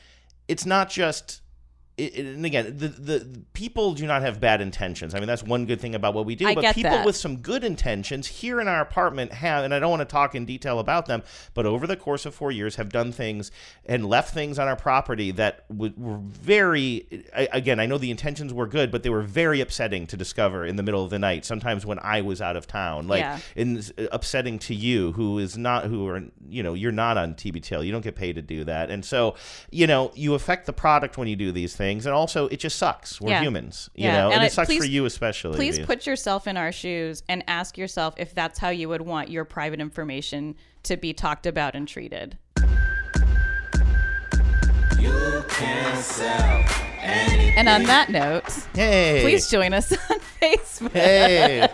it's not just it, and again, the, the people do not have bad intentions. I mean, that's one good thing about what we do. I but people that. with some good intentions here in our apartment have, and I don't want to talk in detail about them, but over the course of four years, have done things and left things on our property that w- were very. I, again, I know the intentions were good, but they were very upsetting to discover in the middle of the night. Sometimes when I was out of town, like Yeah. in, uh, upsetting to you, who is not who are you know you're not on TBTL, you don't get paid to do that, and so you know you affect the product when you do these things, and also it just sucks. We're Yeah. humans, you Yeah, know, and, and it I- sucks for you especially. Please because- put yourself in our shoes and ask yourself if that's how you would want your private information to be talked about and treated. You can sell anything. And on that note, Hey. please join us [laughs] on Facebook. Hey.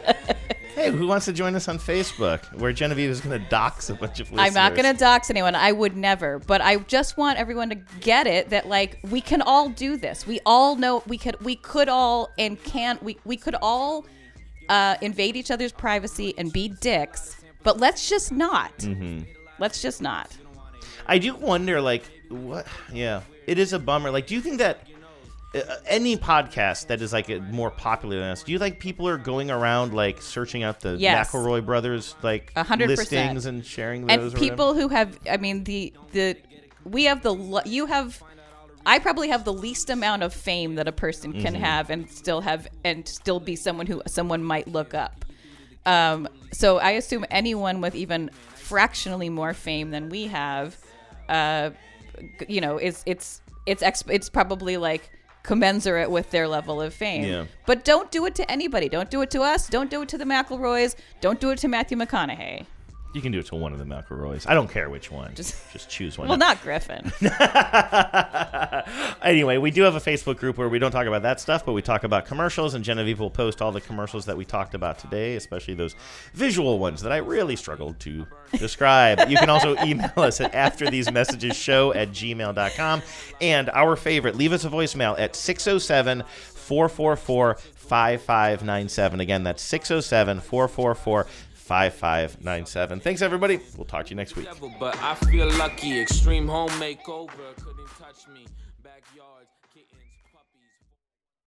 Hey, who wants to join us on Facebook? Where Genevieve is going to dox a bunch of listeners. I'm not going to dox anyone. I would never. But I just want everyone to get it that like we can all do this. We all know we could we could all and can we we could all uh, invade each other's privacy and be dicks. But let's just not. Mm-hmm. Let's just not. I do wonder, like, what? Yeah, it is a bummer. Like, do you think that any podcast that is like more popular than us, do you think people are going around like searching out the Yes. McElroy brothers like hundred percent. listings and sharing those? or and whatever? people who have i mean the the we have the you have i probably have the least amount of fame that a person can Mhm. have and still have and still be someone who someone might look up um so i assume anyone with even fractionally more fame than we have uh you know is it's it's exp- it's probably like commensurate with their level of fame. Yeah. but don't do it to anybody. Don't do it to us. Don't do it to the mcelroys. Don't do it to matthew mcconaughey You can do it to one of the McElroys. I don't care which one. Just, just choose one. well not griffin [laughs] anyway, we do have a Facebook group where we don't talk about that stuff, but we talk about commercials, and Genevieve will post all the commercials that we talked about today, especially those visual ones that I really struggled to describe. you can also email us at afterthesemessages at gmail.com. And our favorite, leave us a voicemail at 607 444 5597. Again, that's 607 444 5597. Thanks, everybody. We'll talk to you next week.